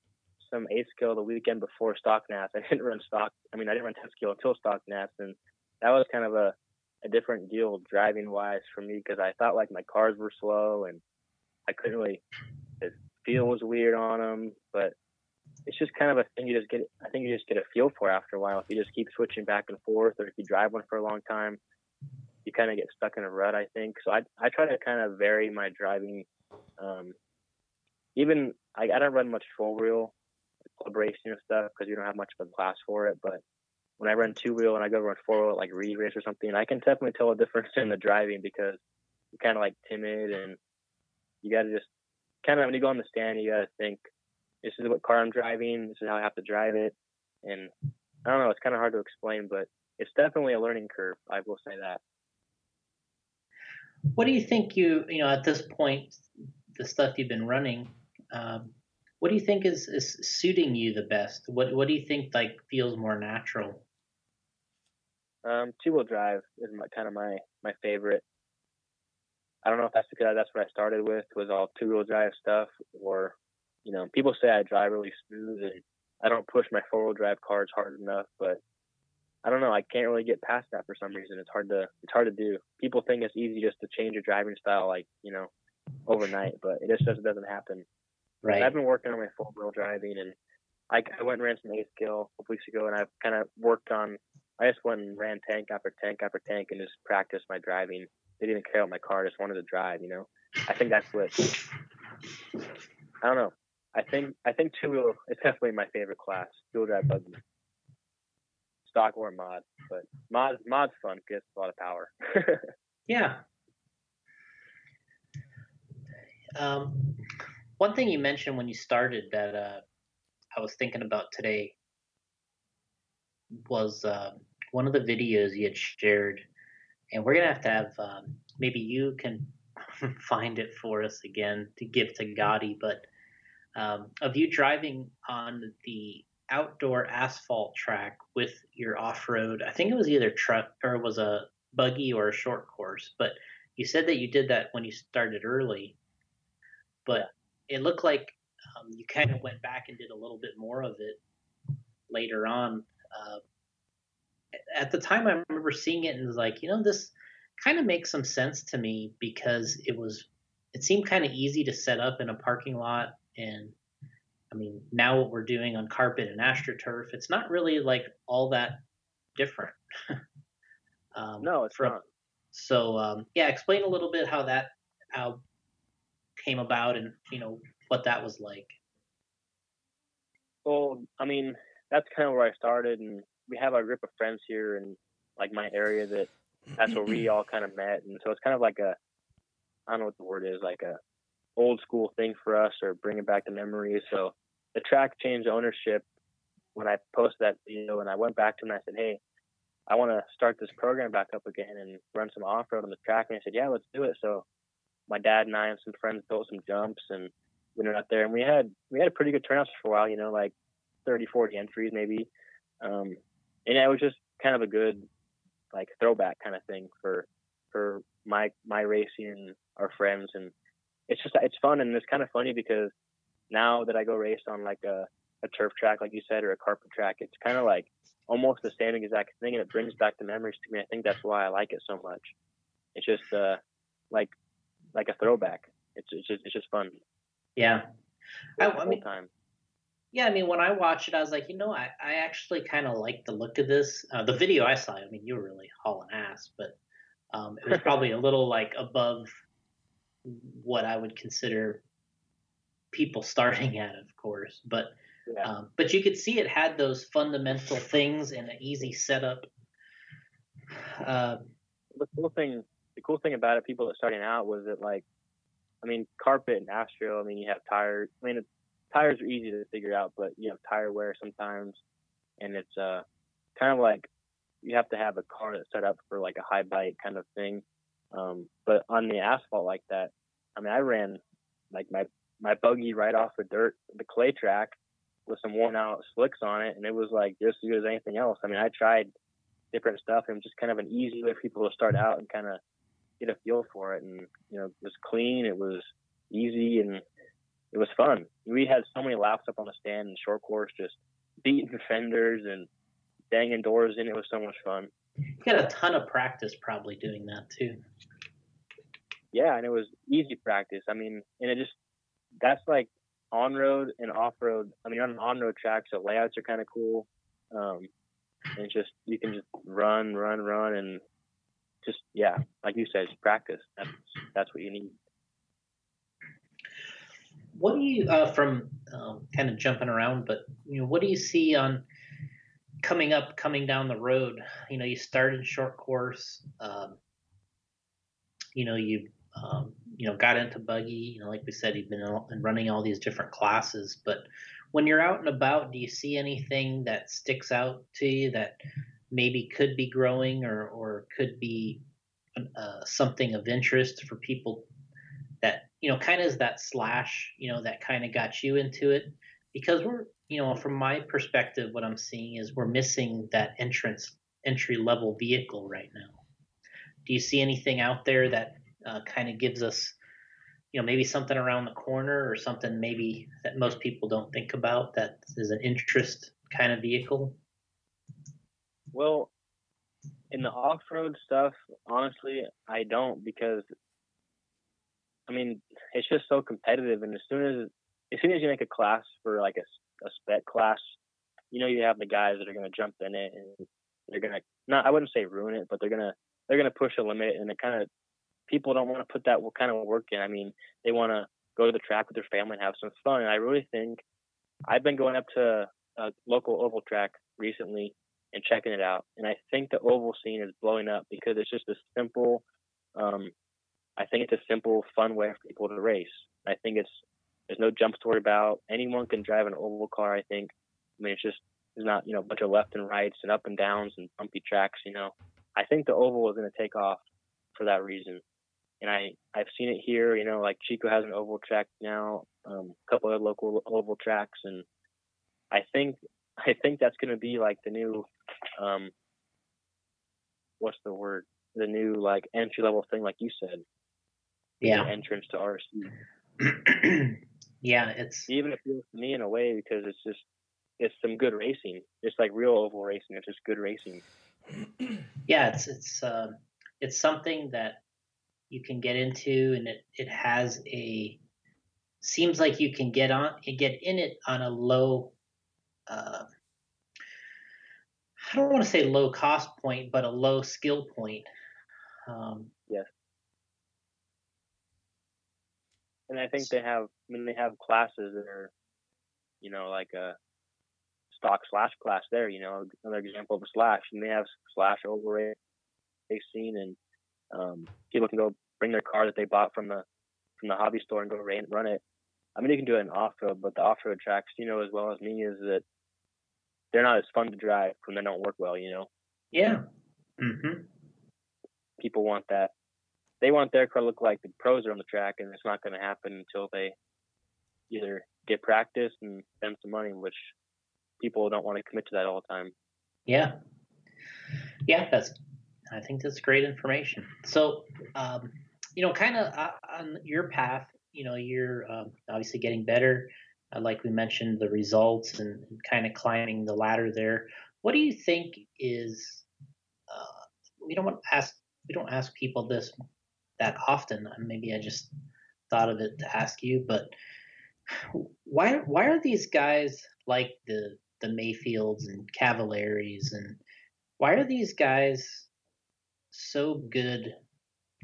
some eight scale the weekend before stock nats. I didn't run stock. I mean, I didn't run ten scale until stock nats, and that was kind of a a different deal driving wise for me because I thought like my cars were slow and I couldn't really. The feel was weird on them, but it's just kind of a thing you just get. I think you just get a feel for after a while. If you just keep switching back and forth, or if you drive one for a long time, you kind of get stuck in a rut. I think so. I I try to kind of vary my driving. Um, even I, I don't run much four wheel club racing and stuff because you don't have much of a class for it. But when I run two wheel and I go run four wheel like Reedy Race or something, I can definitely tell a difference in the driving because you're kind of like timid and you got to just kind of when you go on the stand, you got to think, this is what car I'm driving. This is how I have to drive it. And I don't know, it's kind of hard to explain, but it's definitely a learning curve. I will say that. What do you think you, you know, at this point, the stuff you've been running, um, what do you think is, is suiting you the best? What What do you think like feels more natural? Um, two wheel drive is my, kind of my my favorite. I don't know if that's because that's what I started with was all two wheel drive stuff, or you know, people say I drive really smooth and I don't push my four wheel drive cars hard enough, but I don't know. I can't really get past that for some reason. It's hard to it's hard to do. People think it's easy just to change your driving style like you know overnight, but it just doesn't doesn't happen. Right. I've been working on my four wheel driving, and I, I went and ran some A skill a couple weeks ago, and I've kind of worked on. I just went and ran tank after tank after tank, and just practiced my driving. They didn't care about my car; just wanted to drive. You know, I think that's what. I don't know. I think I think two wheel is definitely my favorite class. Wheel drive buggy, stock or mod, but mod mod's fun. Gets a lot of power. yeah. Um, one thing you mentioned when you started that uh, I was thinking about today was uh, one of the videos you had shared, and we're gonna have to have um, maybe you can find it for us again to give to Gotti, but um, of you driving on the outdoor asphalt track with your off-road. I think it was either truck or it was a buggy or a short course, but you said that you did that when you started early, but it looked like um, you kind of went back and did a little bit more of it later on. Uh, at the time, I remember seeing it and was like, you know, this kind of makes some sense to me because it was, it seemed kind of easy to set up in a parking lot and I mean, now what we're doing on carpet and astroturf, it's not really like all that different. um, no, it's from, not. So um, yeah, explain a little bit how that how came about and you know what that was like. Well, I mean, that's kind of where I started, and we have a group of friends here in like my area that that's where we all kind of met, and so it's kind of like a I don't know what the word is, like a old school thing for us or bringing back the memories. So the track changed ownership when I posted that video and I went back to him and I said, Hey, I want to start this program back up again and run some off road on the track. And he said, Yeah, let's do it. So my dad and I and some friends built some jumps and we went out there and we had we had a pretty good turnout for a while, you know, like 30, 40 entries maybe. Um, and it was just kind of a good like throwback kind of thing for for my my racing and our friends and it's just it's fun and it's kind of funny because now that I go race on like a, a turf track, like you said, or a carpet track, it's kind of like almost the same exact thing, and it brings back the memories to me. I think that's why I like it so much. It's just uh, like like a throwback. It's it's just it's just fun. Yeah, I, I mean, time. Yeah, I mean, when I watched it, I was like, you know, I, I actually kind of like the look of this. Uh, the video I saw, I mean, you were really hauling ass, but um, it was probably a little like above what I would consider people starting at, of course. But yeah. um, but you could see it had those fundamental things and an easy setup. Uh, the cool thing, the cool thing about it, people that starting out was that like, I mean, carpet and Astro. I mean, you have tires. I mean, tires are easy to figure out, but you have tire wear sometimes, and it's uh kind of like you have to have a car that's set up for like a high bite kind of thing Um, but on the asphalt like that, I mean, I ran like my my buggy right off the dirt, the clay track, with some worn out slicks on it, and it was like just as good as anything else. I mean, I tried different stuff, and just kind of an easy way for people to start out and kind of get a feel for it. And you know, it was clean, it was easy, and it was fun. We had so many laps up on the stand and short course, just beating fenders and banging doors in. It was so much fun. You got a ton of practice probably doing that too. Yeah, and it was easy practice. I mean, and it just that's like on road and off road. I mean, on an on road track, so layouts are kind of cool. Um, and just you can just run, run, run, and just yeah, like you said, just practice. That's that's what you need. What do you uh, from um, kind of jumping around, but you know, what do you see on coming up, coming down the road? You know, you started short course. Um, you know, you um, you know got into buggy. You know, like we said, you've been running all these different classes. But when you're out and about, do you see anything that sticks out to you that maybe could be growing or or could be uh, something of interest for people that you know kind of is that slash you know that kind of got you into it. Because we're you know from my perspective what i'm seeing is we're missing that entrance entry level vehicle right now. Do you see anything out there that uh, kind of gives us you know maybe something around the corner or something maybe that most people don't think about that is an interest kind of vehicle? Well in the off-road stuff honestly i don't because I mean, it's just so competitive, and as soon as as soon as you make a class for like a, a spec class, you know you have the guys that are going to jump in it and they're going to not I wouldn't say ruin it, but they're gonna they're gonna push a limit, and it kind of people don't want to put that kind of work in. I mean, they want to go to the track with their family and have some fun. And I really think I've been going up to a local oval track recently and checking it out, and I think the oval scene is blowing up because it's just a simple um, I think it's a simple, fun way for people to race. I think it's there's no jumps to worry about. Anyone can drive an oval car. I think. I mean, it's just there's not you know a bunch of left and rights and up and downs and bumpy tracks. You know, I think the oval is going to take off for that reason. And I I've seen it here. You know, like Chico has an oval track now, um, a couple of local oval tracks, and I think I think that's going to be like the new um, what's the word? The new like entry level thing, like you said yeah. entrance to RC. yeah, it's even appeals to me in a way because it's just it's some good racing. It's like real oval racing. It's just good racing. Yeah, it's it's uh, it's something that you can get into, and it it has a seems like you can get on and get in it on a low. Uh, I don't want to say low cost point, but a low skill point. Um, yes and I think they have. I mean, they have classes that are, you know, like a stock slash class. There, you know, another example of a slash, and they have slash over racing, and um, people can go bring their car that they bought from the from the hobby store and go run, run it. I mean, you can do it in off road, but the off road tracks, you know, as well as me, is that they're not as fun to drive when they don't work well. You know. Yeah. Mm-hmm. People want that they want their car to look like the pros are on the track, and it's not going to happen until they either get practice and spend some money, which people don't want to commit to that all the time. Yeah, yeah, that's. I think that's great information. So, um, you know, kind of uh, on your path, you know, you're um, obviously getting better. Uh, like we mentioned, the results and, and kind of climbing the ladder there. What do you think is? Uh, we don't want to ask. We don't ask people this that often. Maybe I just thought of it to ask you, but why why are these guys like the the Maifields and Cavalieri's and why are these guys so good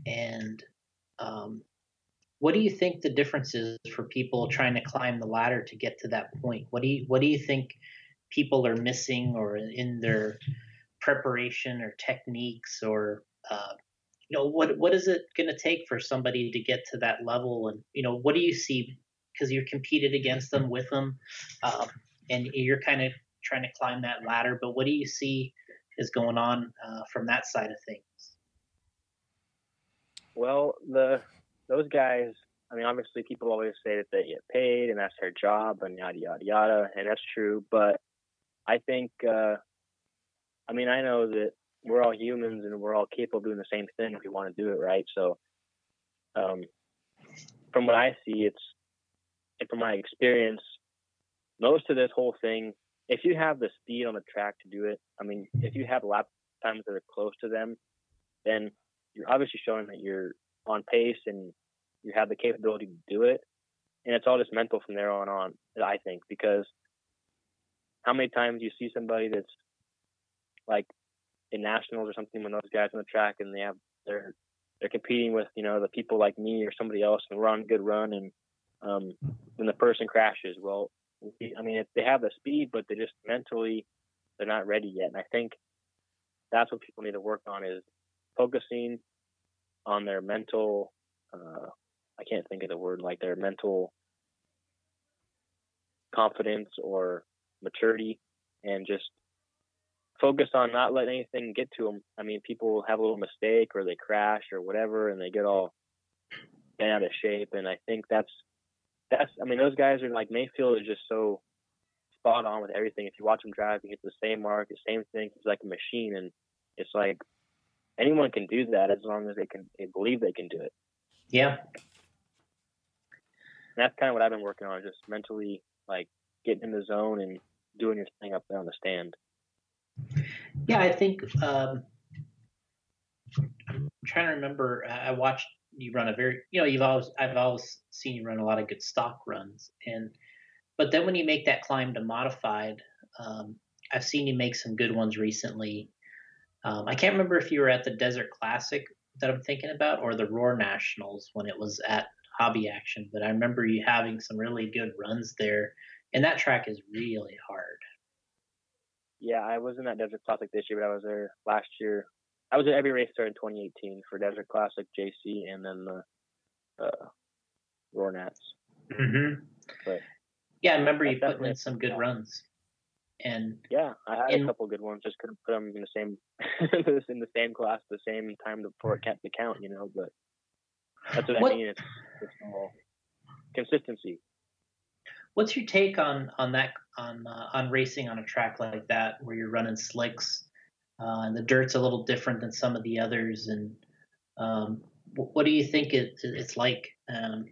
and um, what do you think the difference is for people trying to climb the ladder to get to that point? What do you what do you think people are missing or in their preparation or techniques or uh, you know what what is it going to take for somebody to get to that level and you know what do you see because you're competed against them with them um, and you're kind of trying to climb that ladder but what do you see is going on uh, from that side of things Well, the those guys. I mean, obviously, people always say that they get paid and that's their job and yada yada yada, and that's true. But I think, uh, I mean, I know that we're all humans and we're all capable of doing the same thing if we want to do it right. So, um, from what I see, it's and from my experience, most of this whole thing, if you have the speed on the track to do it, I mean, if you have lap times that are close to them, then you're obviously showing that you're on pace and you have the capability to do it. And it's all just mental from there on on, I think, because how many times you see somebody that's like in nationals or something when those guys on the track and they have they're they're competing with you know the people like me or somebody else and we're on a good run and um, the person crashes well I mean they have the speed but they just mentally they're not ready yet. And I think that's what people need to work on is focusing on their mental uh, I can't think of the word like their mental confidence or maturity and just focus on not letting anything get to them. I mean, people have a little mistake or they crash or whatever, and they get all bent out of shape. And I think that's that's. I mean, those guys are like Maifield is just so spot on with everything. If you watch him drive, he hits the same mark, the same thing. He's like a machine, and it's like anyone can do that as long as they can they believe they can do it. Yeah. And that's kind of what I've been working on, just mentally like getting in the zone and doing your thing up there on the stand. Yeah, I think um, I'm trying to remember. I watched you run a very, you know, you've always I've always seen you run a lot of good stock runs, and but then when you make that climb to modified, um, I've seen you make some good ones recently. Um, I can't remember if you were at the Desert Classic that I'm thinking about or the Roar Nationals when it was at Hobby Action, but I remember you having some really good runs there, and that track is really hard. Yeah, I wasn't at Desert Classic this year, but I was there last year. I was at every race there in 2018 for Desert Classic, JC, and then the uh, Roar Nats. Mm-hmm. But yeah, I remember you putting in some good runs, and yeah, I had In- a couple good ones. Just couldn't put them in the same in the same class, the same time before it kept the count, you know. But that's what, What- I mean. It's, it's all consistency. What's your take on on that on uh, on racing on a track like that where you're running slicks uh, and the dirt's a little different than some of the others and um, what do you think it, it's like um,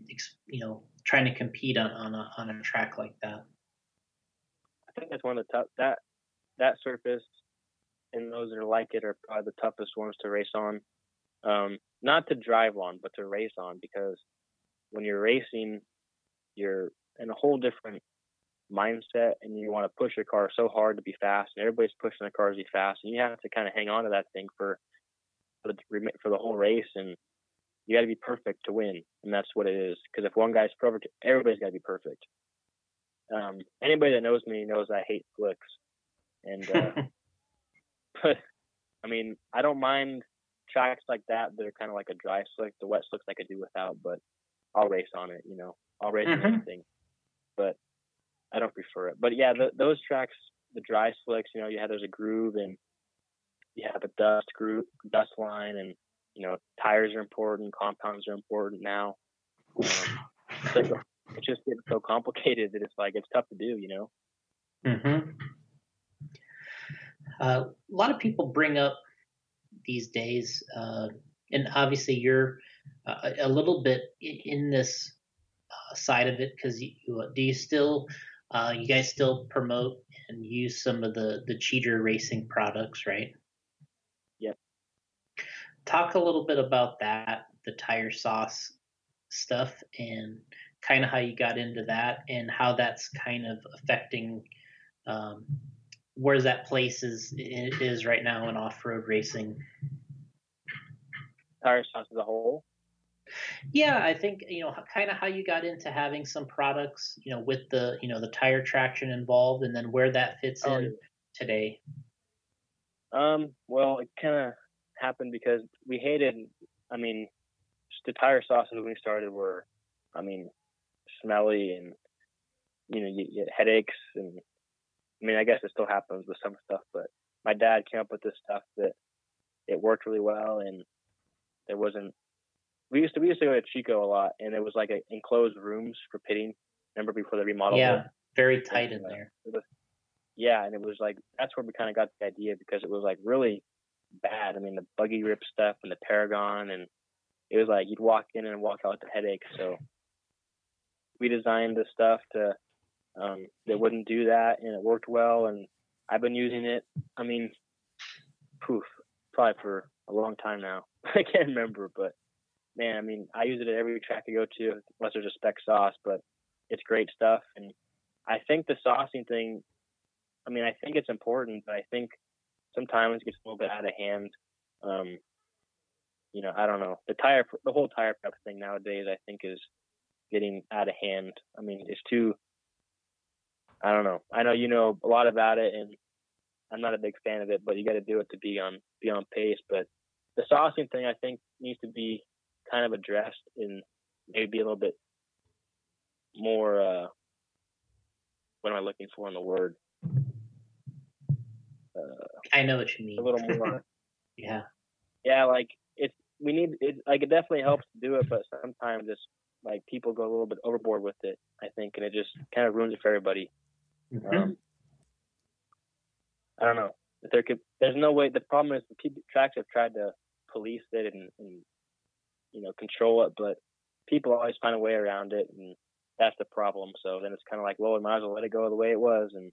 you know trying to compete on on a, on a track like that? I think that's one of the tough that that surface and those that are like it are probably the toughest ones to race on. Um, not to drive on, but to race on because when you're racing, you're in a whole different mindset and you want to push your car so hard to be fast and everybody's pushing their cars to be fast and you have to kind of hang on to that thing for for the, for the whole race and you got to be perfect to win and that's what it is because if one guy's perfect everybody's got to be perfect um, anybody that knows me knows I hate flicks, and uh, but I mean I don't mind tracks like that that are kind of like a dry slick. The wet slicks I could do without, but I'll race on it. You know, I'll race on Mhm. anything, but I don't prefer it. But yeah, the, those tracks, the dry slicks, you know, you have there's a groove and you have a dust group, dust line, and you know tires are important, compounds are important now. Um, it's, like, it's just getting so complicated that it's like it's tough to do, you know. Mm-hmm. Uh, a lot of people bring up these days, uh, and obviously you're uh, a little bit in, in this uh, side of it because do you still uh, you guys still promote and use some of the the cheater racing products, right? Yep. Talk a little bit about that, the tire sauce stuff, and kind of how you got into that, and how that's kind of affecting um, where that place is is right now in off road racing. Tire sauce as a whole. Yeah, I think you know kind of how you got into having some products, you know, with the you know the tire traction involved, and then where that fits Oh, in yeah. today. Um, well, it kind of happened because we hated. I mean, the tire sauces when we started were, I mean, smelly and you know you, you get headaches and. I mean, I guess it still happens with some stuff, but my dad came up with this stuff that it worked really well and there wasn't we used to we used to go to Chico a lot, and it was like a, enclosed rooms for pitting. Remember before the remodel? Yeah, very tight in there. yeah, and it was like that's where we kind of got the idea because it was like really bad. I mean, the buggy rip stuff and the Paragon, and it was like you'd walk in and walk out with a headache. So we designed the stuff to um, that wouldn't do that, and it worked well. And I've been using it. I mean, poof, probably for a long time now. I can't remember, but man, I mean, I use it at every track I go to, unless there's a spec sauce. But it's great stuff, and I think the saucing thing. I mean, I think it's important, but I think sometimes it gets a little bit out of hand. Um, you know, I don't know. The tire, the whole tire prep thing nowadays, I think is getting out of hand. I mean, it's too. I don't know. I know you know a lot about it, and I'm not a big fan of it, but you got to do it to be on be on pace. But the saucing thing, I think, needs to be kind of addressed and maybe a little bit more. uh What am I looking for in the word? Uh, I know what you mean. a little more. yeah. yeah, like it's we need it. Like it definitely helps to do it, but sometimes it's like people go a little bit overboard with it. I think, and it just kind of ruins it for everybody. Mhm. Um, I don't know. If there could, there's no way. The problem is the people, tracks have tried to police it and, and you know control it, but people always find a way around it, and that's the problem. So then it's kind of like, well, we might as well let it go the way it was, and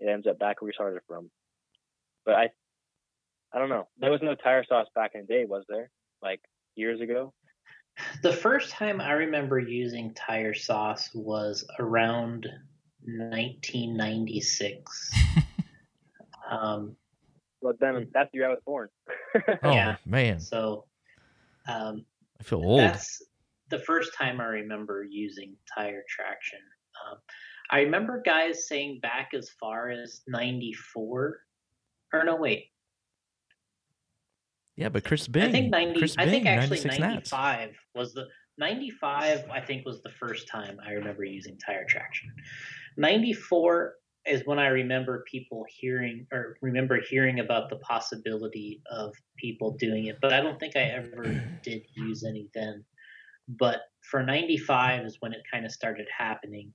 it ends up back where we started from. But I, I don't know. There was no tire sauce back in the day, was there? Like years ago. The first time I remember using tire sauce was around 1996. um, Well, then that's the year I was born. Oh Yeah. man, so um, I feel old. that's the first time I remember using tire traction. Um, I remember guys saying back as far as 94. Or no, wait. Yeah, but Chris Bing. I think 90. Chris I think Bing, actually 96 Nats. 95 was the 95. I think was the first time I remember using tire traction. 94 is when I remember people hearing or remember hearing about the possibility of people doing it, but I don't think I ever did use any then. But for 95 is when it kind of started happening.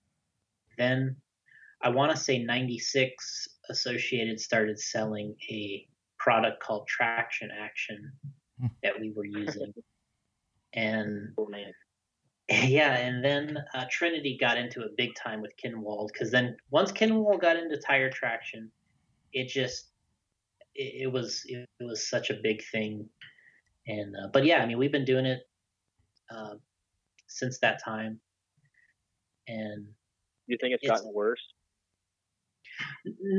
Then I want to say 96 Associated started selling a product called Traction Action Hmm. that we were using. and Oh man. yeah, and then uh, Trinity got into it big time with Kinwald because then once Kinwald got into tire traction, it just it, it was it, was such a big thing. And uh, but yeah, I mean we've been doing it uh, since that time, and You think it's It's- gotten worse?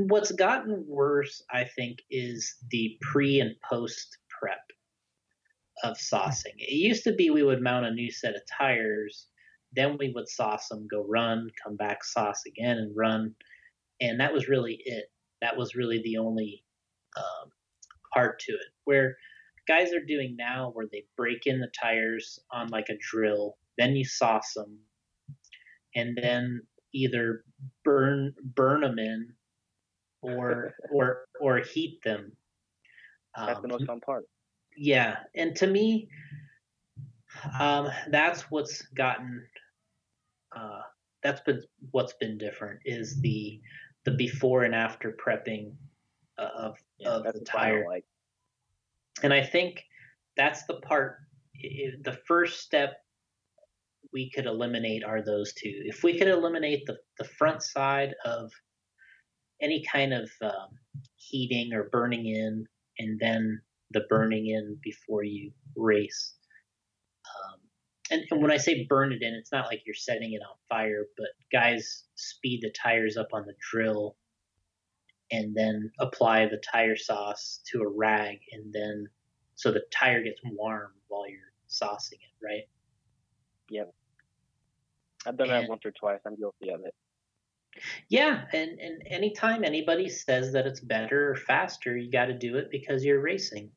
what's gotten worse, I think, is the pre and post prep of saucing. It used to be we would mount a new set of tires, then we would sauce them, go run, come back, sauce again, and run, and that was really it. That was really the only um, part to it. Where guys are doing now, where they break in the tires on like a drill, then you sauce them, and then either burn burn them in or or or heat them. That's Um, the most fun part. Yeah, and to me, um, that's what's gotten. Uh, that's been what's been different is the the before and after prepping uh, of Yeah, of the tire. Like and I think that's the part. The first step we could eliminate are those two. If we could eliminate the the front side of any kind of um, heating or burning in, and then the burning in before you race. Um, and, and when I say burn it in, it's not like you're setting it on fire, but guys speed the tires up on the drill and then apply the tire sauce to a rag, and then so the tire gets warm while you're saucing it, right? Yep. I've done And- that once or twice. I'm guilty of it. Yeah, and, and anytime anybody says that it's better or faster, you got to do it because you're racing.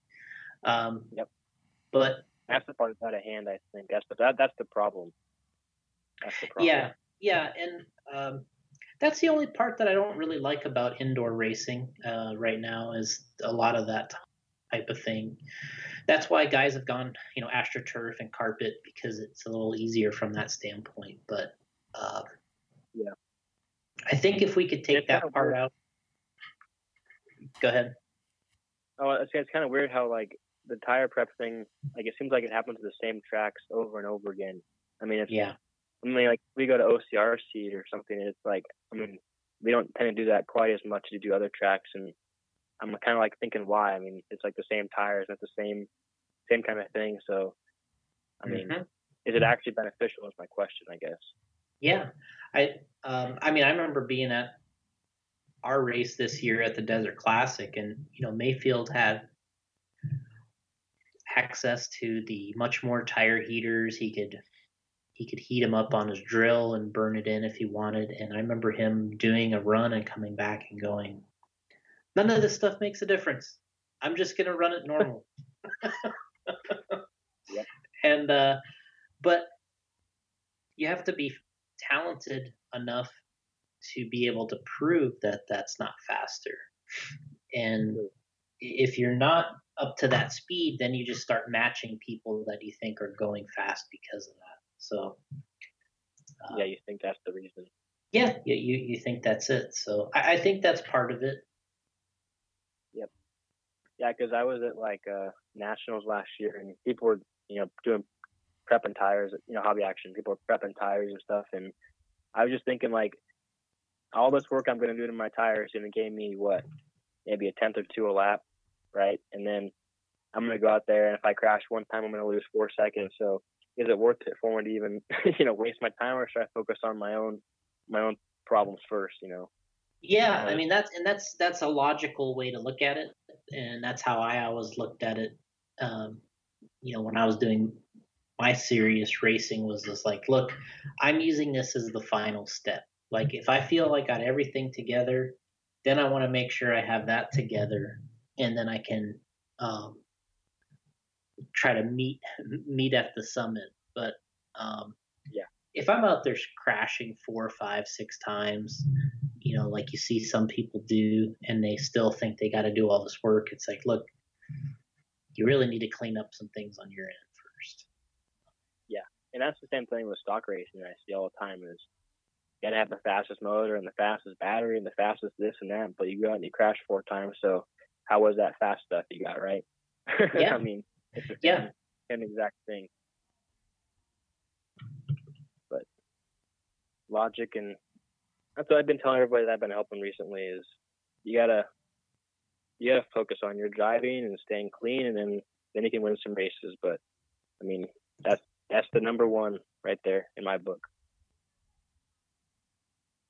Um, Yep. But That's the part that's out of hand. I think that's the that, that's the problem. That's the problem. Yeah, yeah, and um, that's the only part that I don't really like about indoor racing uh, right now is a lot of that type of thing. that's why guys have gone, you know, astroturf and carpet because it's a little easier from that standpoint. But uh, Yeah. I think if we could take It's that part weird. out. Go ahead. Oh, it's, it's kind of weird how like the tire prep thing, like it seems like it happens to the same tracks over and over again. I mean, it's Yeah. I mean, like we go to OCR seed or something, it's like, I mean, we don't tend to do that quite as much as we do other tracks, and I'm kind of like thinking why. I mean, it's like the same tires, it's the same, same kind of thing. So, I mean, Mhm. is it actually beneficial? Is my question, I guess. Yeah, I um, I mean I remember being at our race this year at the Desert Classic, and you know Maifield had access to the much more tire heaters. He could he could heat them up on his drill and burn it in if he wanted. And I remember him doing a run and coming back and going, none of this stuff makes a difference. I'm just gonna run it normal. Yep. And uh, but you have to be talented enough to be able to prove that that's not faster. And if you're not up to that speed, then you just start matching people that you think are going fast because of that. So, uh, yeah, you think that's the reason? yeah, you, you, think that's it. So I, I think that's part of it. Yep. Yeah, because I was at like uh, nationals last year, and people were, you know, doing prepping tires, you know, hobby action. People were prepping tires and stuff, and I was just thinking like, all this work I'm going to do to my tires going to gain me what, maybe a tenth or two a lap, right? And then I'm going to go out there, and if I crash one time, I'm going to lose four seconds. So is it worth it for me to even, you know, waste my time, or should I focus on my own, my own problems first? You know. Yeah, I mean that's and that's that's a logical way to look at it, and that's how I always looked at it. Um, you know, when I was doing my serious racing, was just like, look, I'm using this as the final step. Like, if I feel like I got everything together, then I want to make sure I have that together, and then I can um, try to meet meet at the summit. But um, Yeah. if I'm out there crashing four, five, six times, you know, like you see some people do, and they still think they got to do all this work. It's like, look, you really need to clean up some things on your end first. Yeah, and that's the same thing with stock racing I see all the time is you gotta have the fastest motor and the fastest battery and the fastest this and that, but you go out and you crash four times, so how was that fast stuff you got, right? Yeah. I mean, it's the same, Yeah. same exact thing. But logic and that's what I've been telling everybody that I've been helping recently is you gotta you gotta focus on your driving and staying clean and then then you can win some races. But I mean that's that's the number one right there in my book.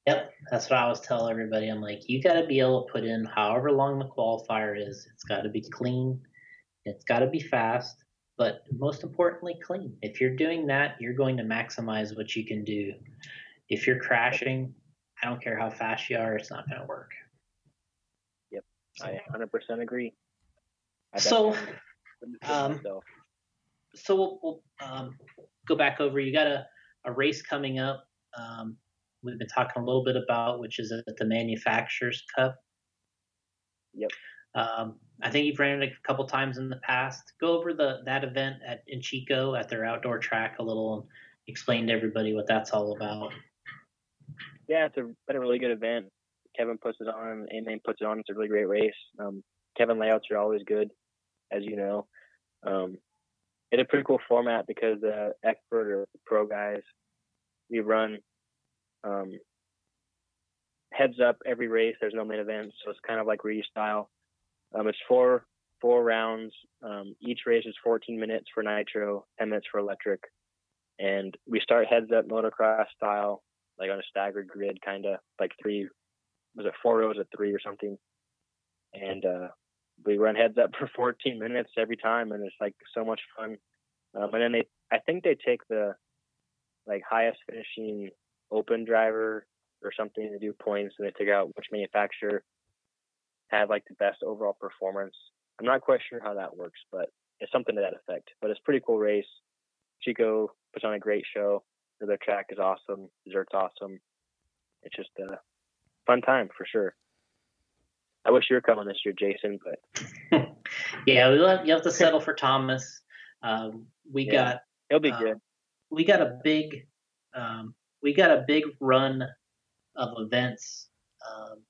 Yep, that's what I always tell everybody. I'm like, you got to be able to put in however long the qualifier is. It's got to be clean. It's got to be fast, but most importantly, clean. If you're doing that, you're going to maximize what you can do. If you're crashing, I don't care how fast you are, it's not going to work. Yep, I 100% agree. I So, definitely wouldn't feel um, so we'll, we'll um, go back over. You got a, a race coming up. Um, we've been talking a little bit about, which is at the Manufacturers Cup. Yep. Um, I think you've ran it a couple times in the past. Go over the that event at in Chico at their outdoor track a little and explain to everybody what that's all about. yeah, it's a, been a really good event. Kevin puts it on, and then puts it on. It's a really great race. Um, Kevin layouts are always good, as you know. Um, it's a pretty cool format because the expert or pro guys, we run um, heads up every race. There's no main event, so it's kind of like Reedy style. Um, it's four four rounds. Um, each race is 14 minutes for nitro, 10 minutes for electric, and we start heads up motocross style, like on a staggered grid, kind of like three. Was it four rows of three or something? And uh, we run heads up for 14 minutes every time, and it's like so much fun. Um, and then they, I think they take the like highest finishing open driver or something to do points, and they figure out which manufacturer had like the best overall performance. I'm not quite sure how that works, but it's something to that effect. But it's a pretty cool race. Chico puts on a great show. Their track is awesome. Dessert's awesome. It's just a fun time for sure. I wish you were coming this year, Jason, but Yeah, we have, you have to settle for Thomas. Um, we Yeah. got He'll be uh, good. we got a big um, we got a big run of events. Um,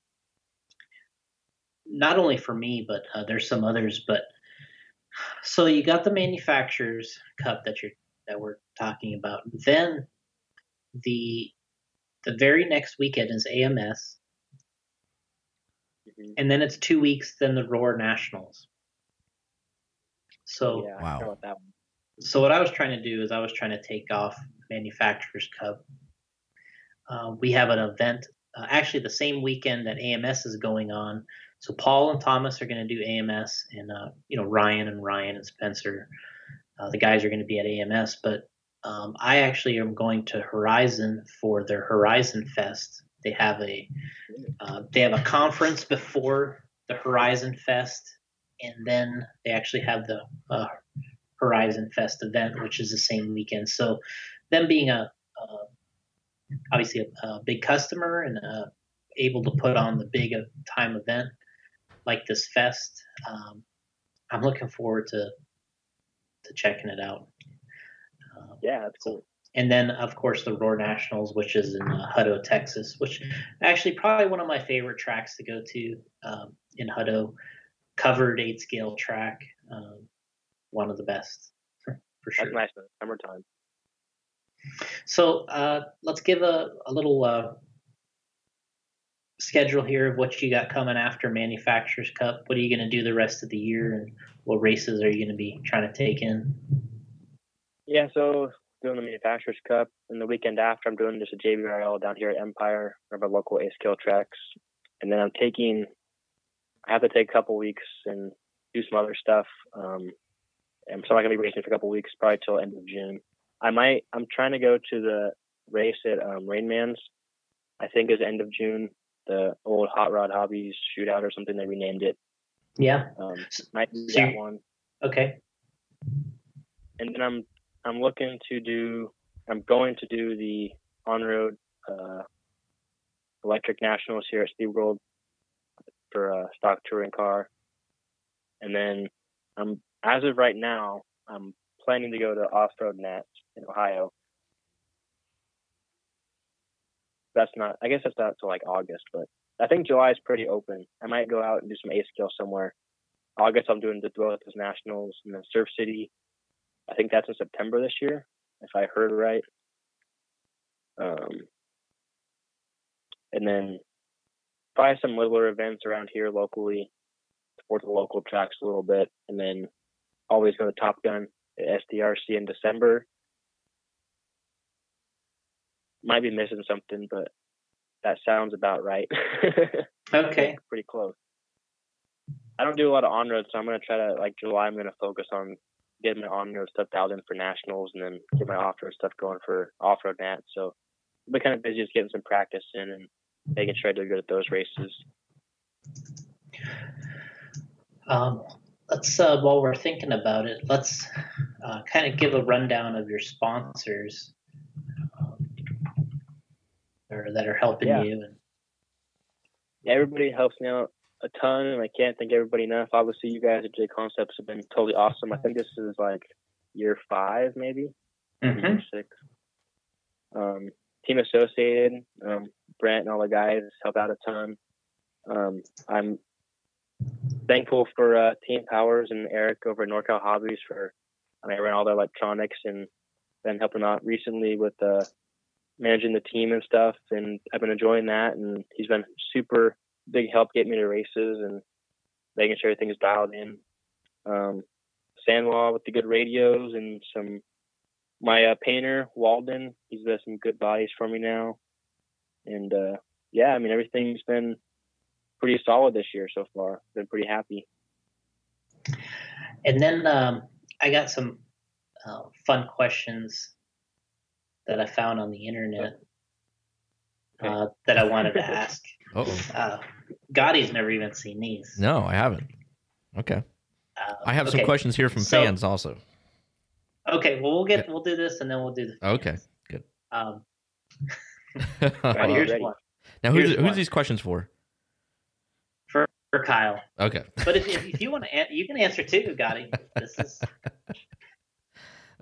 not only for me, but uh, there's some others. But so you got the manufacturers cup that you're that we're talking about. Then the the very next weekend is AMS, Mhm. and then it's two weeks. Then the Roar Nationals. So yeah, Wow. know that one. so what I was trying to do is I was trying to take off Manufacturers Cup. Uh, we have an event uh, actually the same weekend that AMS is going on. So Paul and Thomas are going to do AMS, and uh, you know Ryan and Ryan and Spencer, uh, the guys are going to be at AMS. But um, I actually am going to Horizon for their Horizon Fest. They have a uh, they have a conference before the Horizon Fest, and then they actually have the Horizon Fest event, which is the same weekend. So, them being a obviously a, a big customer and uh, able to put on the big uh, time event like this fest, um, I'm looking forward to to checking it out. Um, Yeah, absolutely. and then of course the Roar Nationals, which is in uh, Hutto, Texas, which actually probably one of my favorite tracks to go to um, in Hutto. Covered eight scale track, um, one of the best for sure. That's nice in the summertime. So uh, let's give a, a little uh, schedule here of what you got coming after Manufacturers Cup. What are you going to do the rest of the year, and what races are you going to be trying to take in? Yeah, so doing the Manufacturers Cup, and the weekend after, I'm doing just a JBRL down here at Empire, one of our local eight scale tracks, and then I'm taking. I have to take a couple weeks and do some other stuff. Um, so I'm not gonna be racing for a couple weeks, probably till end of June. I might. I'm trying to go to the race at um, Rainman's. I think is end of June. The old Hot Rod Hobbies shootout or something. They renamed it. Yeah. Um, might do so that one. Okay. and then I'm I'm looking to do I'm going to do the on road uh, electric nationals here at Speed World for a stock touring car, and then I'm as of right now I'm planning to go to off road Nats in Ohio. That's not I guess that's not till like August, but I think July is pretty open. I might go out and do some eight scale somewhere. August I'm doing the Dwellers Nationals and then Surf City I think that's in September this year, if I heard right. Um, and then probably some littler events around here locally, support the local tracks a little bit, and then always go to Top Gun at SDRC in December. Might be missing something, but that sounds about right. Okay. pretty close. I don't do a lot of on road, so I'm gonna try to like July. I'm gonna focus on getting my on road stuff dialed in for nationals, and then get my off road stuff going for off road nats. So I've been kind of busy just getting some practice in and making sure I do good at those races. Um, let's uh, while we're thinking about it, let's uh, kind of give a rundown of your sponsors or that are helping Yeah. you. And Yeah, everybody helps me out a ton, and I can't thank everybody enough. Obviously, you guys at J Concepts have been totally awesome. I think this is like year five, maybe. Mhm. year six. Um, team associated, um, Brent and all the guys help out a ton. Um, I'm thankful for uh, Team Powers and Eric over at NorCal Hobbies for I mean I ran all their electronics and been helping out recently with uh, managing the team and stuff, and I've been enjoying that. And he's been super big help getting me to races and making sure everything's dialed in. Um, Sanwa with the good radios and some my uh, painter Walden. He's got some good bodies for me now, and uh, yeah, I mean everything's been pretty solid this year so far. Been pretty happy. And then um, I got some uh, fun questions that I found on the internet uh, that I wanted to ask. Oh Uh, Gotti's never even seen these. no, I haven't. Okay, Uh, I have some questions here from So- fans also. Okay, well we'll get we'll do this and then we'll do the. Okay, good. Um, Right, here's ready. one. now, who's here's who's one. these questions for? for Kyle. Okay. But if, if, if you want to, an- you can answer too, Gotti. This is,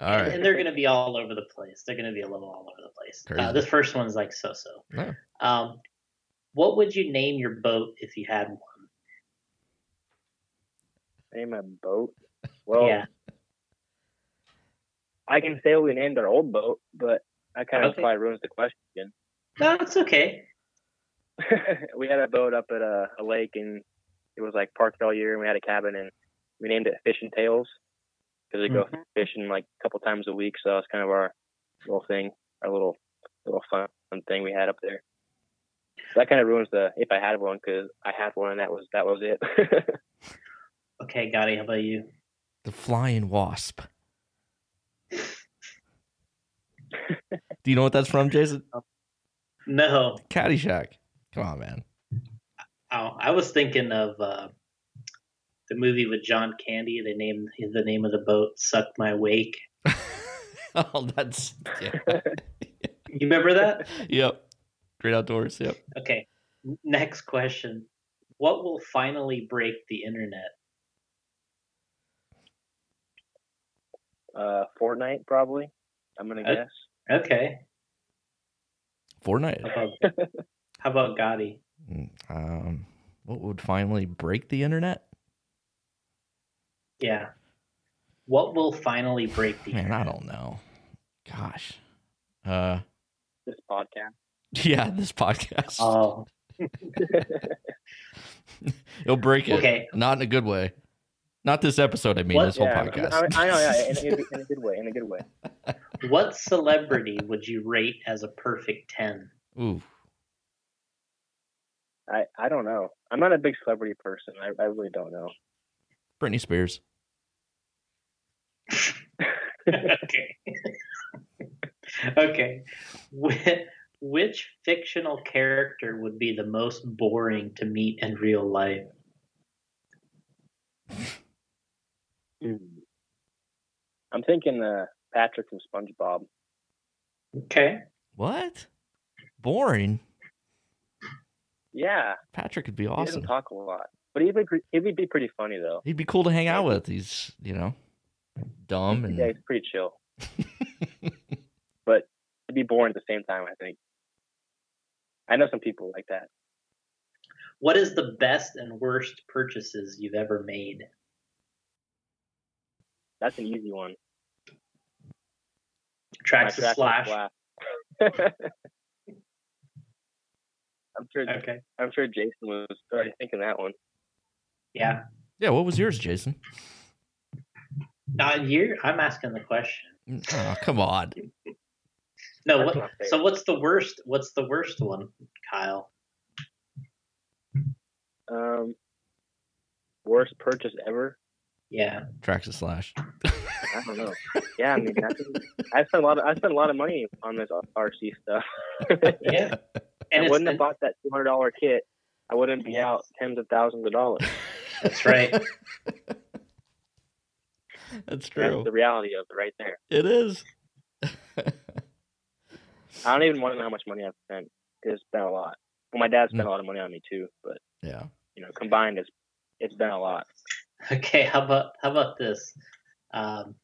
All and, and they're going to be all over the place. They're going to be a little all over the place. Uh, Crazy. this first one's like so-so. Yeah. Um, what would you name your boat if you had one? Name a boat. Well, yeah. I can say we named our old boat, but that kind of Okay. probably ruins the question. No, it's okay. we had a boat up at a, a lake and it was like parked all year and we had a cabin and we named it Fish and Tails because we go Mhm. fishing like a couple times a week. So that's kind of our little thing, our little little fun thing we had up there. That kind of ruins the if I had one because I had one and that was that was it. Okay, Gotti, how about you? The flying wasp. Do you know what that's from, Jason? No. Caddyshack. Come on, man. Oh, I was thinking of uh, the movie with John Candy. They named the name of the boat "Suck My Wake." oh, that's yeah. You remember that? yep. Great outdoors. Yep. Okay. Next question: What will finally break the internet? uh, Fortnite probably. I'm gonna Uh, guess. Okay. Fortnite. How about, how about Gotti? Mm, Um, what would finally break the internet? Yeah. What will finally break the Man, internet? I don't know. Gosh. Uh, This podcast. yeah, this podcast. Oh, It'll break it. Okay. Not in a good way. Not this episode. I mean, What- this whole yeah, podcast. I, I know, yeah, in, in, in a good way, in a good way. what celebrity would you rate as a perfect ten? Ooh. I, I don't know. I'm not a big celebrity person. I, I really don't know. Britney Spears. Okay. okay. Wh- Which fictional character would be the most boring to meet in real life? I'm thinking uh, Patrick from SpongeBob. Okay. What? Boring. Yeah, Patrick could be he awesome. doesn't talk a lot, but he'd be he'd be pretty funny though. He'd be cool to hang out with. He's, you know, dumb and Yeah, he's pretty chill, but it'd be boring at the same time. I think. I know some people like that. What is the best and worst purchases you've ever made? That's an easy one. Tracks My to Traxxas slash. I'm sure. Okay. I'm sure Jason was already thinking that one. Yeah. yeah. What was yours, Jason? Not you. I'm asking the question. Oh, come on. No. What, so what's the worst? What's the worst one, Kyle? Um, worst purchase ever. Yeah. Traxxas slash. I don't know. Yeah, I mean, that's, I spent a lot. Of, I spent a lot of money on this RC stuff. Yeah. And I wouldn't have bought that two hundred dollar kit. I wouldn't be out tens of thousands of dollars. That's right. That's That's true. the reality of it right there. It is. I don't even want to know how much money I've spent. It's been a lot. Well, my dad spent a lot of money on me too, but yeah. you know, combined, it's it's been a lot. Okay, how about how about this? Um,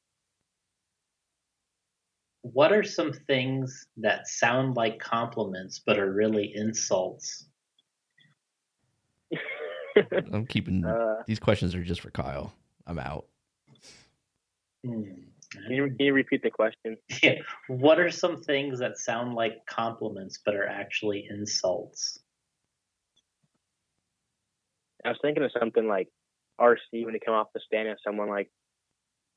what are some things that sound like compliments but are really insults? I'm keeping Uh, these questions are just for Kyle. I'm out. Hmm. can, you, can you repeat the question? Yeah. What are some things that sound like compliments but are actually insults? I was thinking of something like RC when you come off the stand and someone like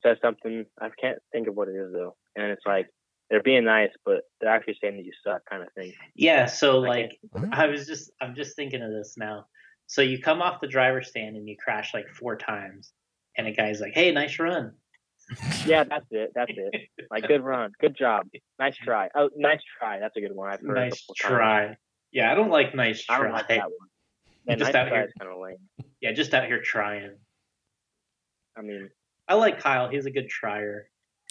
says something. I can't think of what it is though, and it's like they're being nice, but they're actually saying that you suck, kind of thing. Yeah, so I like can't- I was just I'm just thinking of this now. So you come off the driver's stand and you crash like four times, and a guy's like, "Hey, nice run." Yeah, that's it. That's it. Like good run, good job, nice try. Oh, nice try. That's a good one. I've heard a Nice couple times. try. Yeah, I don't like nice I try. don't like that one. Yeah, Just nice out try here. is kind of lame. Yeah, just out here trying. I mean, I like Kyle. He's a good trier.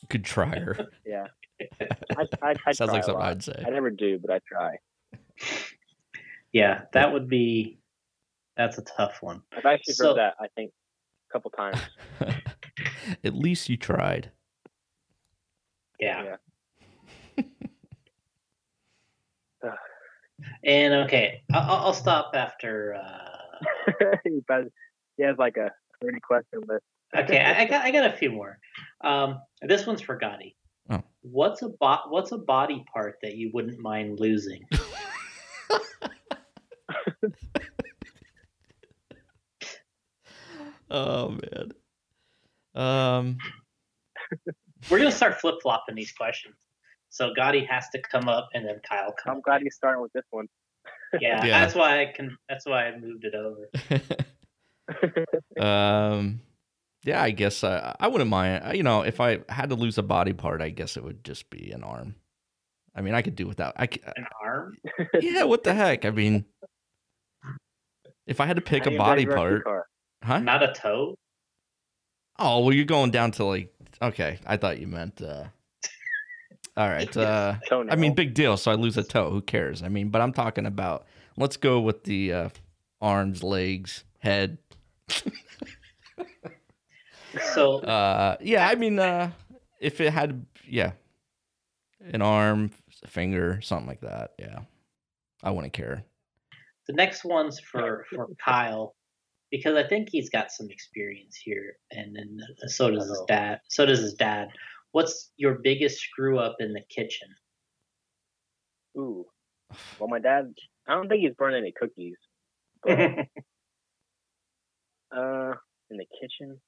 Good trier. yeah. I, I, I Sounds like something. I'd say. I never do, but I try. Yeah, that would be That's a tough one. I've actually So- heard that. I think a couple times. At least you tried. Yeah. Yeah. And okay, I- I'll, I'll stop after. Uh, he has- he has like a thirty question list. okay, I, I got I got a few more. Um, this one's for Gotti. Oh. What's a bo- What's a body part that you wouldn't mind losing? Oh man. Um. We're gonna start flip flopping these questions. So Gotti has to come up, and then Kyle comes. I'm glad he's starting with this one. Yeah, Yeah. that's why I can. That's why I moved it over. um. Yeah, I guess I I wouldn't mind. uh, You know, if I had to lose a body part, I guess it would just be an arm. I mean, I could do without. I c- An arm? yeah. What the heck? I mean, if I had to pick a body part, huh? Not a toe? Oh well, you're going down to like. Okay, I thought you meant. uh All right. uh I mean, big deal. So I lose a toe. Who cares? I mean, but I'm talking about. Let's go with the uh arms, legs, head. So Uh, yeah. I mean, uh if it had, yeah, an arm, a finger, something like that. Yeah, I wouldn't care. the next one's for for Kyle because I think he's got some experience here, and then so does his dad. So does his dad. What's your biggest screw up in the kitchen? Ooh. Well, my dad. I don't think he's burned any cookies. But, uh, in the kitchen,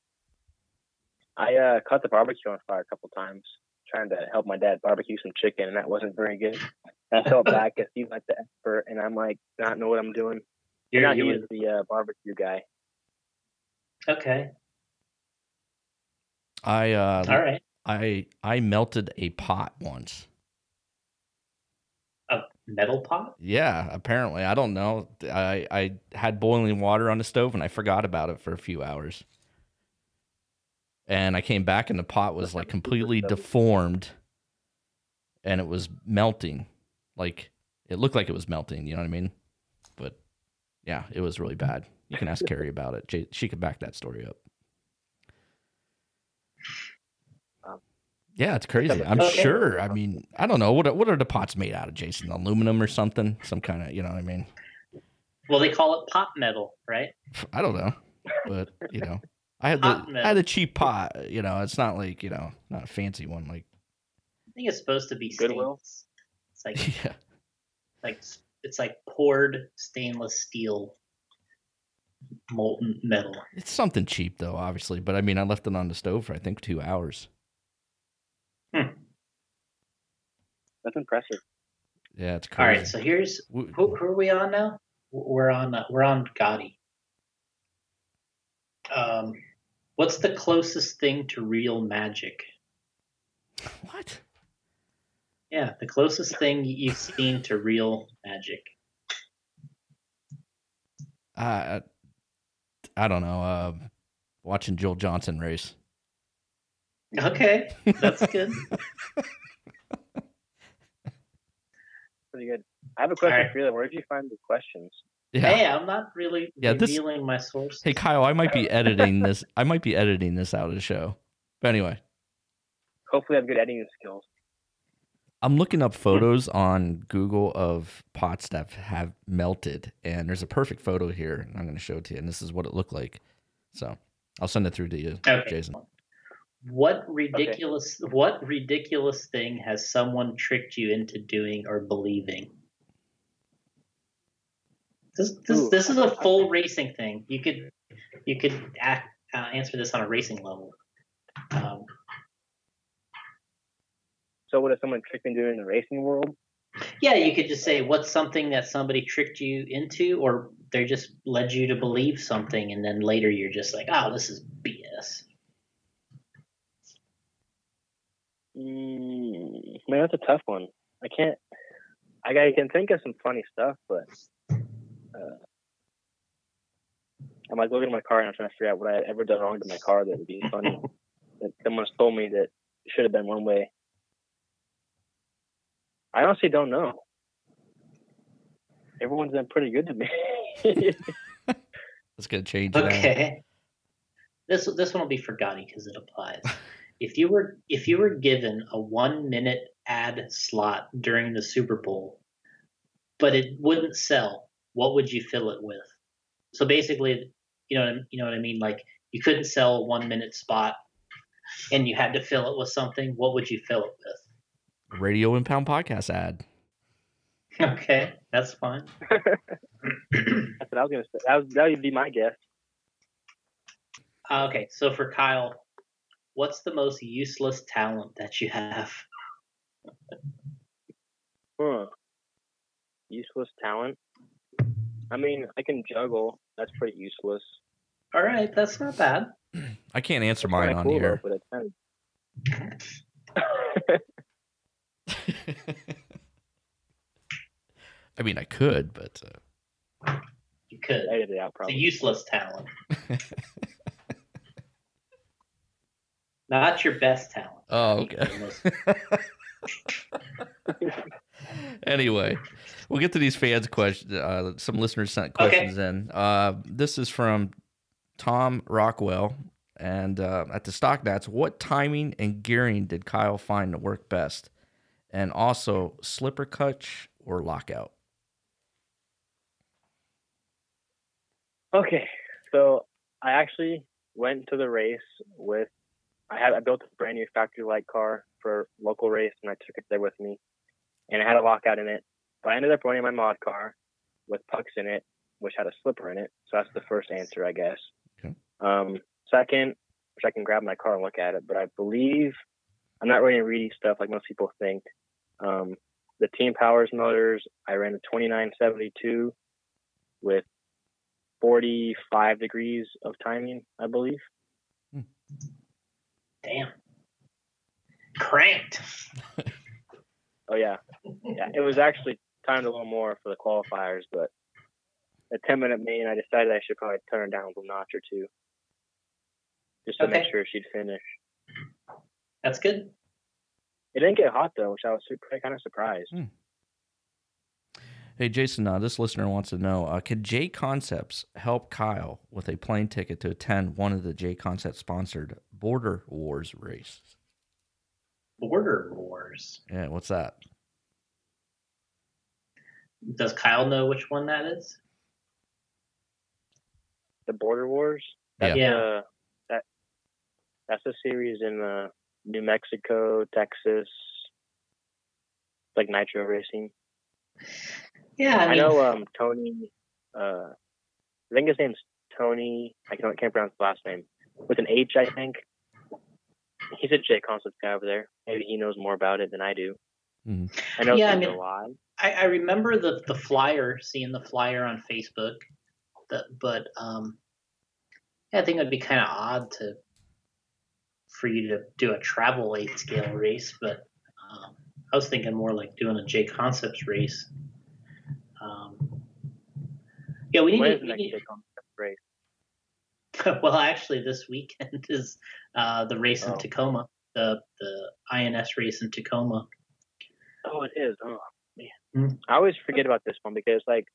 I uh caught the barbecue on fire a couple times, trying to help my dad barbecue some chicken, and that wasn't very good. And I felt bad because he's like the expert, and I'm like not know what I'm doing. You're, Now you he's the uh, barbecue guy. Okay. I uh, All right. I I melted a pot once. A metal pot? Yeah, apparently. I don't know. I I had boiling water on the stove and I forgot about it for a few hours. And I came back and the pot was like completely deformed and it was melting. Like it looked like it was melting, you know what I mean? But yeah, it was really bad. You can ask Carrie about it. She could back that story up. Um, Yeah, it's crazy. I'm Okay. sure. I mean, I don't know what are- what are the pots made out of, Jason? Aluminum or something? Some kind of, you know what I mean? Well, they call it pot metal, right? I don't know, but you know, I had Hot the metal. I had a cheap pot. You know, it's not like you know, not a fancy one. Like I think it's supposed to be Goodwill? stainless. It's like yeah, like it's like poured stainless steel molten metal. it's something cheap though, obviously. But I mean, I left it on the stove for I think two hours. That's impressive. Yeah, it's All crazy. right, so here's who, who are we on now? We're on uh, we're on Gotti. Um, what's the closest thing to real magic? what? Yeah, the closest thing you've seen to real magic. Uh, I don't know. Uh, watching Joel Johnson race. Okay, that's good. Pretty good. I have a question Alright. for you. Where did you find the questions? Yeah. Hey, I'm not really Yeah, this- revealing my source. Hey Kyle, I might be editing this. I might be editing this out of the show. But anyway, Hopefully, I have good editing skills. I'm looking up photos on Google of pots that have melted, and there's a perfect photo here. And I'm going to show it to you, and this is what it looked like. So I'll send it through to you, Okay. Jason. What ridiculous what ridiculous thing has someone tricked you into doing or believing? This this, Ooh. this is a full racing thing. You could you could act, uh, answer this on a racing level. Um, So, what if someone tricked me into in the racing world? yeah, you could just say what's something that somebody tricked you into, or they just led you to believe something, and then later you're just like, oh, this is BS. Mm, man, that's a tough one. I can't. I, I can think of some funny stuff, but uh, I'm like looking at my car and I'm trying to figure out what I had ever done wrong to my car that would be funny. that someone's told me that it should have been one way. I honestly don't know. Everyone's been pretty good to me. Let's get a change. now. Okay. This this one will be for Gotti because it applies. if you were if you were given a one minute ad slot during the Super Bowl, but it wouldn't sell, what would you fill it with? So basically, you know what I, you know what I mean. Like you couldn't sell a one minute spot, and you had to fill it with something. What would you fill it with? Radio Impound podcast ad. Okay, that's fine. That's what I was gonna say. That was that would be my guess. Uh, okay, so for Kyle, what's the most useless talent that you have? Huh. Useless talent. I mean, I can juggle. That's pretty useless. All right, that's not bad. I can't answer mine on cool, here. though, but it's kind I mean, I could, but uh, You could. of edit it out Probably. It's a useless talent. Not your best talent. oh, okay. anyway, we'll get to these fans' questions. Uh, some listeners sent Okay. questions in. Uh, this is from Tom Rockwell. And uh, at the stock nats, what timing and gearing did Kyle find to work best? And also, slipper catch or lockout? Okay, so I actually went to the race with. I had I built a brand new factory light car for local race, and I took it there with me, and it had a lockout in it. But I ended up running my mod car with pucks in it, which had a slipper in it. So that's the first answer, I guess. Okay. Um, second, which I can grab my car and look at it, but I believe I'm not running Reedy stuff like most people think. Um, the Team Powers motors, I ran a 2972 with 45 degrees of timing, I believe. Damn. Cranked. Oh yeah, yeah. It was actually timed a little more for the qualifiers, but at 10 minute main, I decided I should probably turn it down a notch or two, just to make sure she'd finish. That's good. It didn't get hot though, which I was super, kind of surprised. Hey, Jason, uh, this listener wants to know uh, Can J Concepts help Kyle with a plane ticket to attend one of the J Concepts sponsored Border Wars races? Border Wars. Yeah, what's that? Does Kyle know which one that is? The Border Wars. That's, Yeah. uh, that that's a series in uh, New Mexico, Texas, like nitro racing. Yeah, I, I know um, Tony. Uh, I think his name's Tony. I can't, can't pronounce the last name with an H. I think he's a J concept guy over there. Maybe he knows more about it than I do. Mhm. I know Yeah, I it's in mean- July. I, I remember the the flyer, seeing the flyer on Facebook. That, but um, yeah, I think it'd be kind of odd to for you to do a travel eight scale race. But um, I was thinking more like doing a J Concepts race. Um, yeah, we need. To- we need- race? well, actually, this weekend is uh, the race in Oh. Tacoma, the the INS race in Tacoma. Oh, it is. Oh man, Hmm. I always forget about this one because like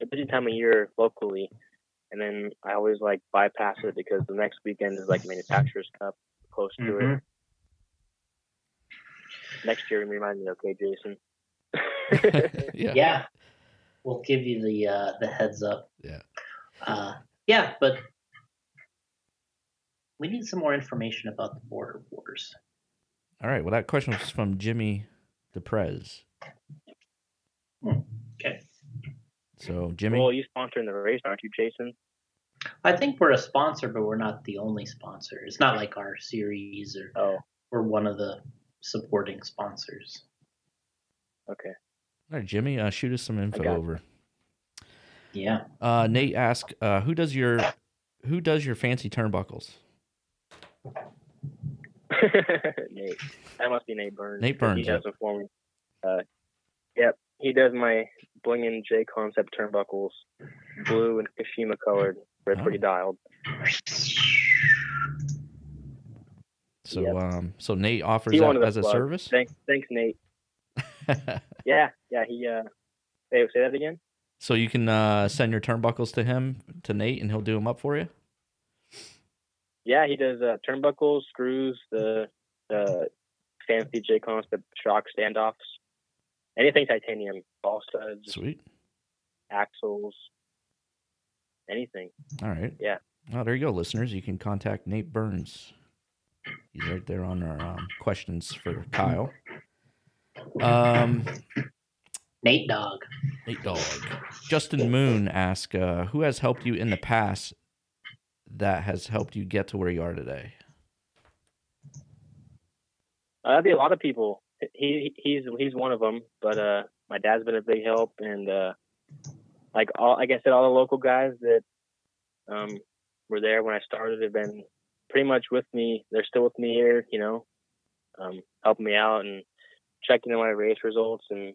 it's a busy time of year locally, and then I always like bypass it because the next weekend is like Manufacturers Cup close to Mhm. it. Next year, we remind me, okay, Jason. yeah. yeah we'll give you the uh the heads up Yeah. uh yeah but we need some more information about the border wars All right. Well, that question was from Jimmy DePrez. okay So, Jimmy, Well, you sponsoring the race, aren't you, Jason? I think we're a sponsor but we're not the only sponsor it's not like our series or Oh, we're one of the supporting sponsors okay. all right, Jimmy, uh, shoot us some info got it. over. yeah Uh, Nate asked, uh, "Who does your who does your fancy turnbuckles?" Nate. That must be Nate Burns. Nate Burns, He yep. does them for me. Uh, yep. He does my bling and J concept turnbuckles, blue and Kashima colored. They're pretty dialed. So, Yep. um, so Nate offers that a as a plug. service. Thanks, thanks, Nate. Yeah, yeah. He uh, say say that again. So you can uh, send your turnbuckles to him to Nate, and he'll do them up for you. Yeah, he does uh, turnbuckles, screws, the the fancy J cons, the shock standoffs, anything titanium, ball studs, Sweet. axles, anything. All right. Yeah. Oh, there you go, listeners. You can contact Nate Burns. He's right there on our um, questions for Kyle. Um, Nate Dog. Nate Dog. Justin Moon asks, uh, "Who has helped you in the past that has helped you get to where you are today?" Uh, that'd be a lot of people. He he's he's one of them. But uh, my dad's been a big help, and uh, like all like I said, all the local guys that um, were there when I started have been pretty much with me. They're still with me here, you know, um, helping me out and checking in my race results, and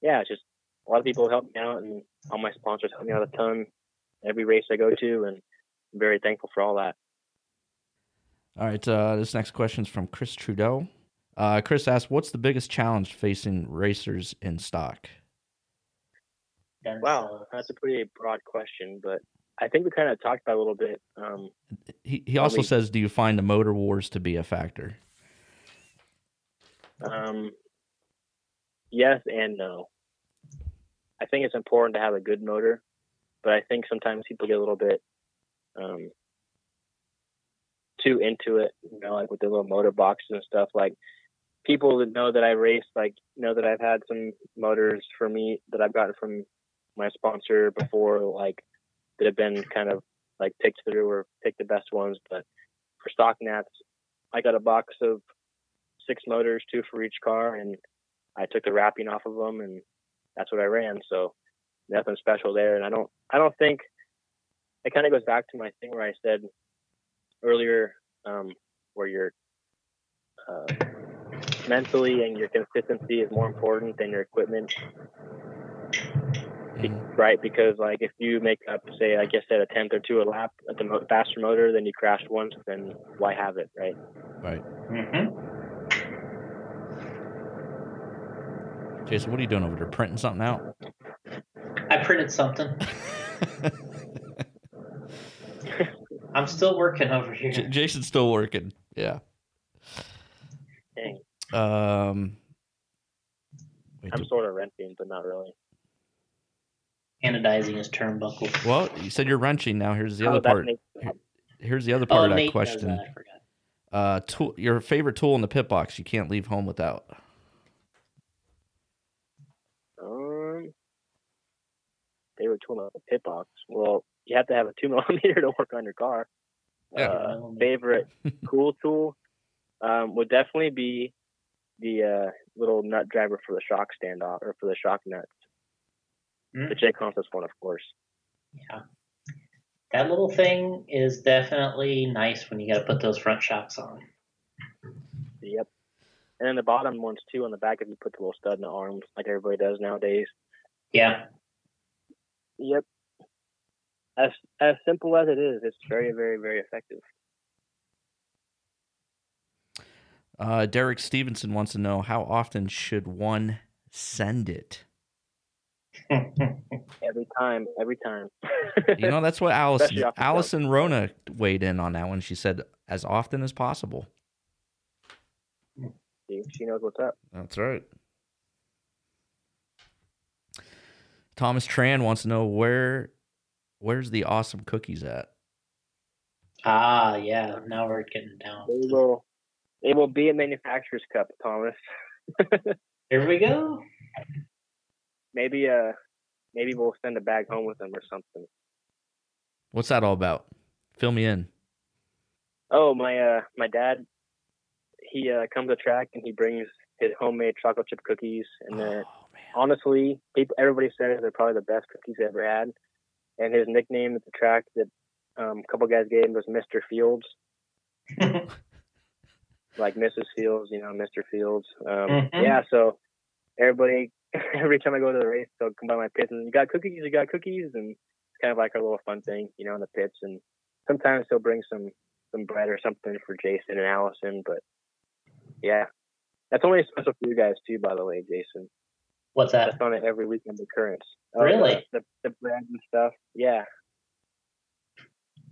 yeah, just a lot of people help me out, and all my sponsors help me out a ton every race I go to, and I'm very thankful for all that. All right. Uh, this next question is from Chris Trudeau. Uh, Chris asks, "What's the biggest challenge facing racers in stock?" Dennis, Wow, uh, that's a pretty broad question, but I think we kind of talked about it a little bit. Um, He he also Probably- says, "Do you find the motor wars to be a factor?" um, yes and no. I think it's important to have a good motor, but I think sometimes people get a little bit um, too into it, you know, like with the little motor boxes and stuff. Like people that know that I race, like know that I've had some motors for me that I've gotten from my sponsor before, like that have been kind of like picked through or picked the best ones. But for stock nats, I got a box of six motors, two for each car, and I took the wrapping off of them, and that's what I ran. So nothing special there. And I don't, I don't think it kind of goes back to my thing where I said earlier, um, where your uh, mentally and your consistency is more important than your equipment, Be- Mhm. right? Because like if you make up, say, like I said, a tenth or two a lap at the mo- faster motor, then you crashed once, then why have it, right? Right. Mm-hmm. Jason, what are you doing over there? Printing something out? I printed something. I'm still working over here. J- Jason's still working. Yeah. Dang, Um. Wait, I'm do- sort of renting, but not really. Anodizing his turnbuckle. well, you said you're wrenching. Now here's the How other part. make- Here's the other Oh, part of that question. that, Uh, tool, your favorite tool in the pit box you can't leave home without. Um, favorite tool in the pit box. Well, you have to have a two millimeter to work on your car. Yeah. Uh, favorite cool tool um, would definitely be the uh, little nut driver for the shock standoff or for the shock nuts. Mm. The J Concepts one, of course. Yeah. That little thing is definitely nice when you got to put those front shocks on. Yep. And then the bottom ones too on the back if you put the little stud in the arms like everybody does nowadays. Yeah. Yep. As as simple as it is, it's very, very, very effective. Uh, Derek Stevenson wants to know how often should one send it? Every time, every time. You know, that's what Especially Allison off. Allison Ruona weighed in on that one. She said as often as possible. See, she knows what's up. That's right. Thomas Tran wants to know where where's the awesome cookies at? ah, yeah. Now we're getting down. They will they will be a manufacturer's cup, Thomas. Here we go. Maybe uh maybe we'll send a bag home with them or something. What's that all about? Fill me in. Oh, my uh my dad he uh comes to track and he brings his homemade chocolate chip cookies and then oh man. honestly, people everybody says they're probably the best cookies they ever had. And his nickname at the track that um, a couple guys gave him was Mr. Fields, like Mrs. Fields, you know, Mr. Fields. Um, Mhm. Yeah, so everybody, every time I go to the race, they'll come by my pits and you got cookies, you got cookies, and it's kind of like our little fun thing, you know, in the pits. And sometimes he'll bring some some bread or something for Jason and Allison, but yeah, that's only special for you guys too, by the way, Jason. What's that? That's on it every weekend. The currents. Oh, Really? The, the the bread and stuff. Yeah.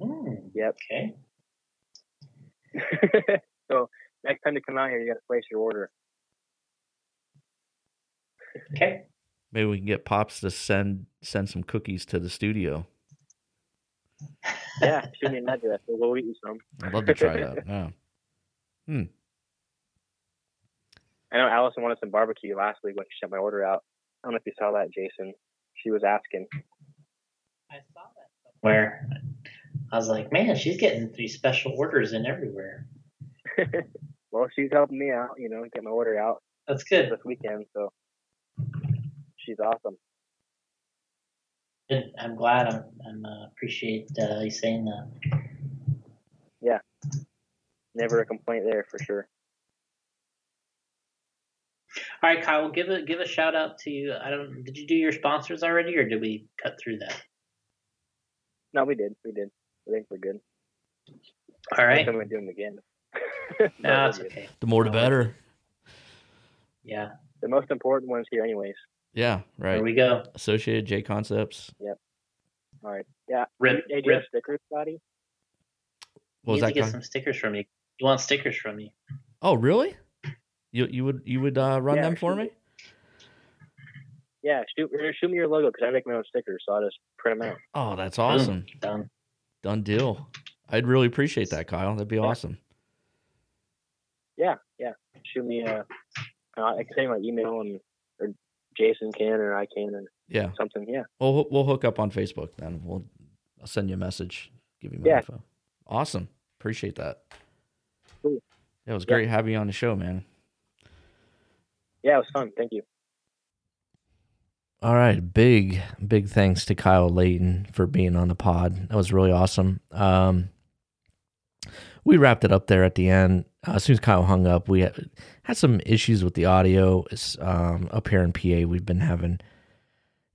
Hmm, Yep. okay. so next time you come out here, you got to place your order. Okay. Maybe we can get Pops to send send some cookies to the studio. Yeah, shoot me an address. We'll eat you some. I'd love to try that. Yeah. Hmm. I know Allison wanted some barbecue last week when she sent my order out. I don't know if you saw that, Jason. She was asking. I saw that. Where I was like, man, she's getting these special orders in everywhere. Well, she's helping me out, you know, get my order out That's good. this weekend. So she's awesome. Good. I'm glad. I'm, I'm uh, appreciate uh, you saying that. Yeah. Never a complaint there for sure. All right, Kyle. Give a give a shout out to. You. I don't. Did you do your sponsors already, or did we cut through that? No, we did. We did. I think we're good. All right. I'm going to do them again. No, we're it's okay. The more the better. Yeah. The most important ones here, anyways. Yeah, There right. we go. Associated J Concepts. Yep. All right. Yeah. Rip. Hey, do you have Rip. stickers, Scotty? What was Need that? to get Con- some stickers from you. You want stickers from me? oh, really? You you would you would uh, run Yeah, them for shoot me? Yeah, shoot, shoot me your logo because I make my own stickers, so I'll just print them out. Oh, that's awesome. Boom. Done. Done deal. I'd really appreciate that, Kyle. That'd be awesome. Yeah, yeah. Shoot me. Uh, uh, I can send you my email, and or Jason can, or I can, or Yeah. something. Yeah. We'll we'll hook up on Facebook then. We'll I'll send you a message. Give you my Yeah. info. Awesome. Appreciate that. Cool. It was Yeah. great having you on the show, man. Yeah, it was fun. Thank you. All right, big big thanks to Kyle Layton for being on the pod. That was really awesome. Um, we wrapped it up there at the end. Uh, as soon as Kyle hung up, we had, some issues with the audio. Um, up here in PA, we've been having,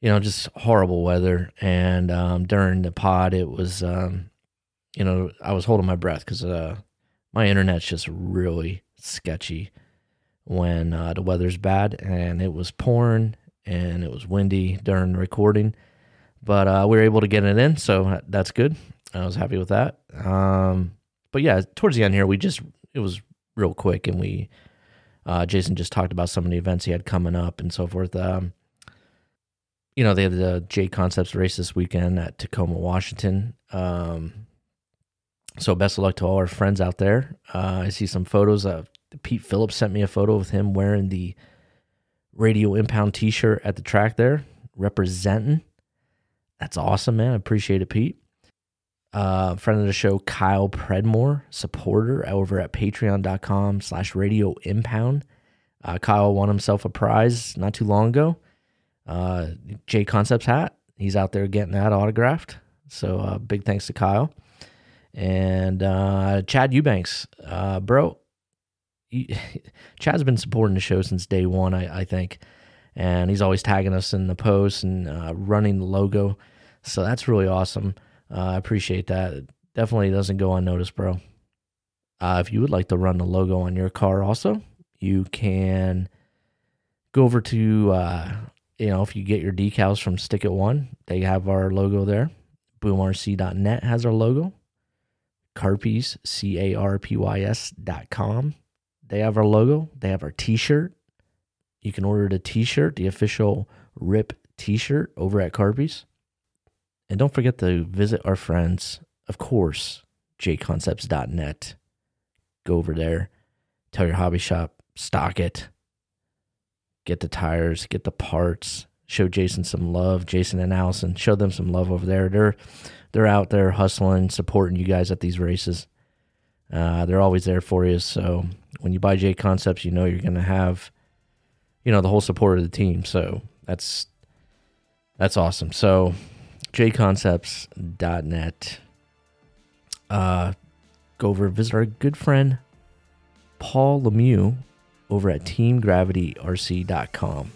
you know, just horrible weather. And um, during the pod, it was, um, you know, I was holding my breath because uh, my internet's just really sketchy when uh, the weather's bad, and it was pouring and it was windy during the recording, but uh, we were able to get it in, so that's good. I was happy with that. Um, but yeah, towards the end here, we just it was real quick, and we uh, Jason just talked about some of the events he had coming up and so forth. Um, you know, they had the J Concepts race this weekend at Tacoma, Washington. Um, so best of luck to all our friends out there. Uh, I see some photos of Pete Phillips sent me a photo with him wearing the Radio Impound t shirt at the track there, representing. That's awesome, man. I appreciate it, Pete. Uh, friend of the show, Kyle Predmore, supporter over at patreon.com slash radio impound. Uh, Kyle won himself a prize not too long ago. Uh, J Concepts hat. He's out there getting that autographed. So uh, big thanks to Kyle. And uh, Chad Eubanks, uh, bro, Chad's been supporting the show since day one, I, I think, and he's always tagging us in the posts and uh, running the logo. So that's really awesome. Uh, I appreciate that. It definitely doesn't go unnoticed, bro. Uh, if you would like to run the logo on your car, also, you can go over to, uh, you know, if you get your decals from Stick It One, they have our logo there. BoomRC.net has our logo. Carpys, C A R P Y S dot com. They have our logo. They have our t shirt. You can order the t shirt, the official RIP t shirt over at Carpys. And don't forget to visit our friends, of course, jconcepts.net. Go over there, tell your hobby shop, stock it, get the tires, get the parts, show Jason some love. Jason and Allison, show them some love over there. They're they're out there hustling, supporting you guys at these races. Uh, they're always there for you. So when you buy J Concepts, you know you're going to have, you know, the whole support of the team. So that's that's awesome. So jconcepts.net. Uh, go over visit our good friend Paul Lemieux over at teamgravityrc.com.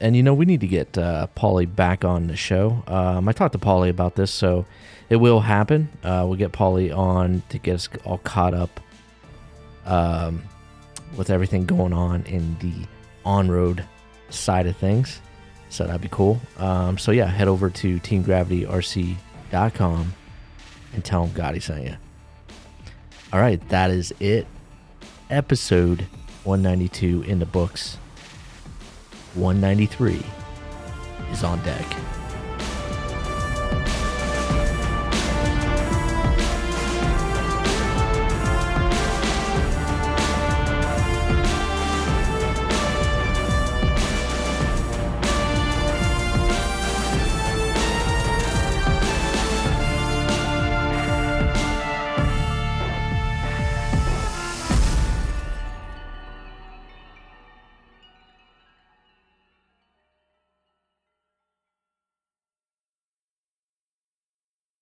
And you know, we need to get uh, Paulie back on the show. Um, I talked to Paulie about this, so it will happen. Uh, we'll get Paulie on to get us all caught up um, with everything going on in the on road side of things. So that'd be cool. Um, so yeah, head over to teamgravityrc.com and tell them Gotti sent you. All right, that is it. Episode 192 in the books. 193 is on deck.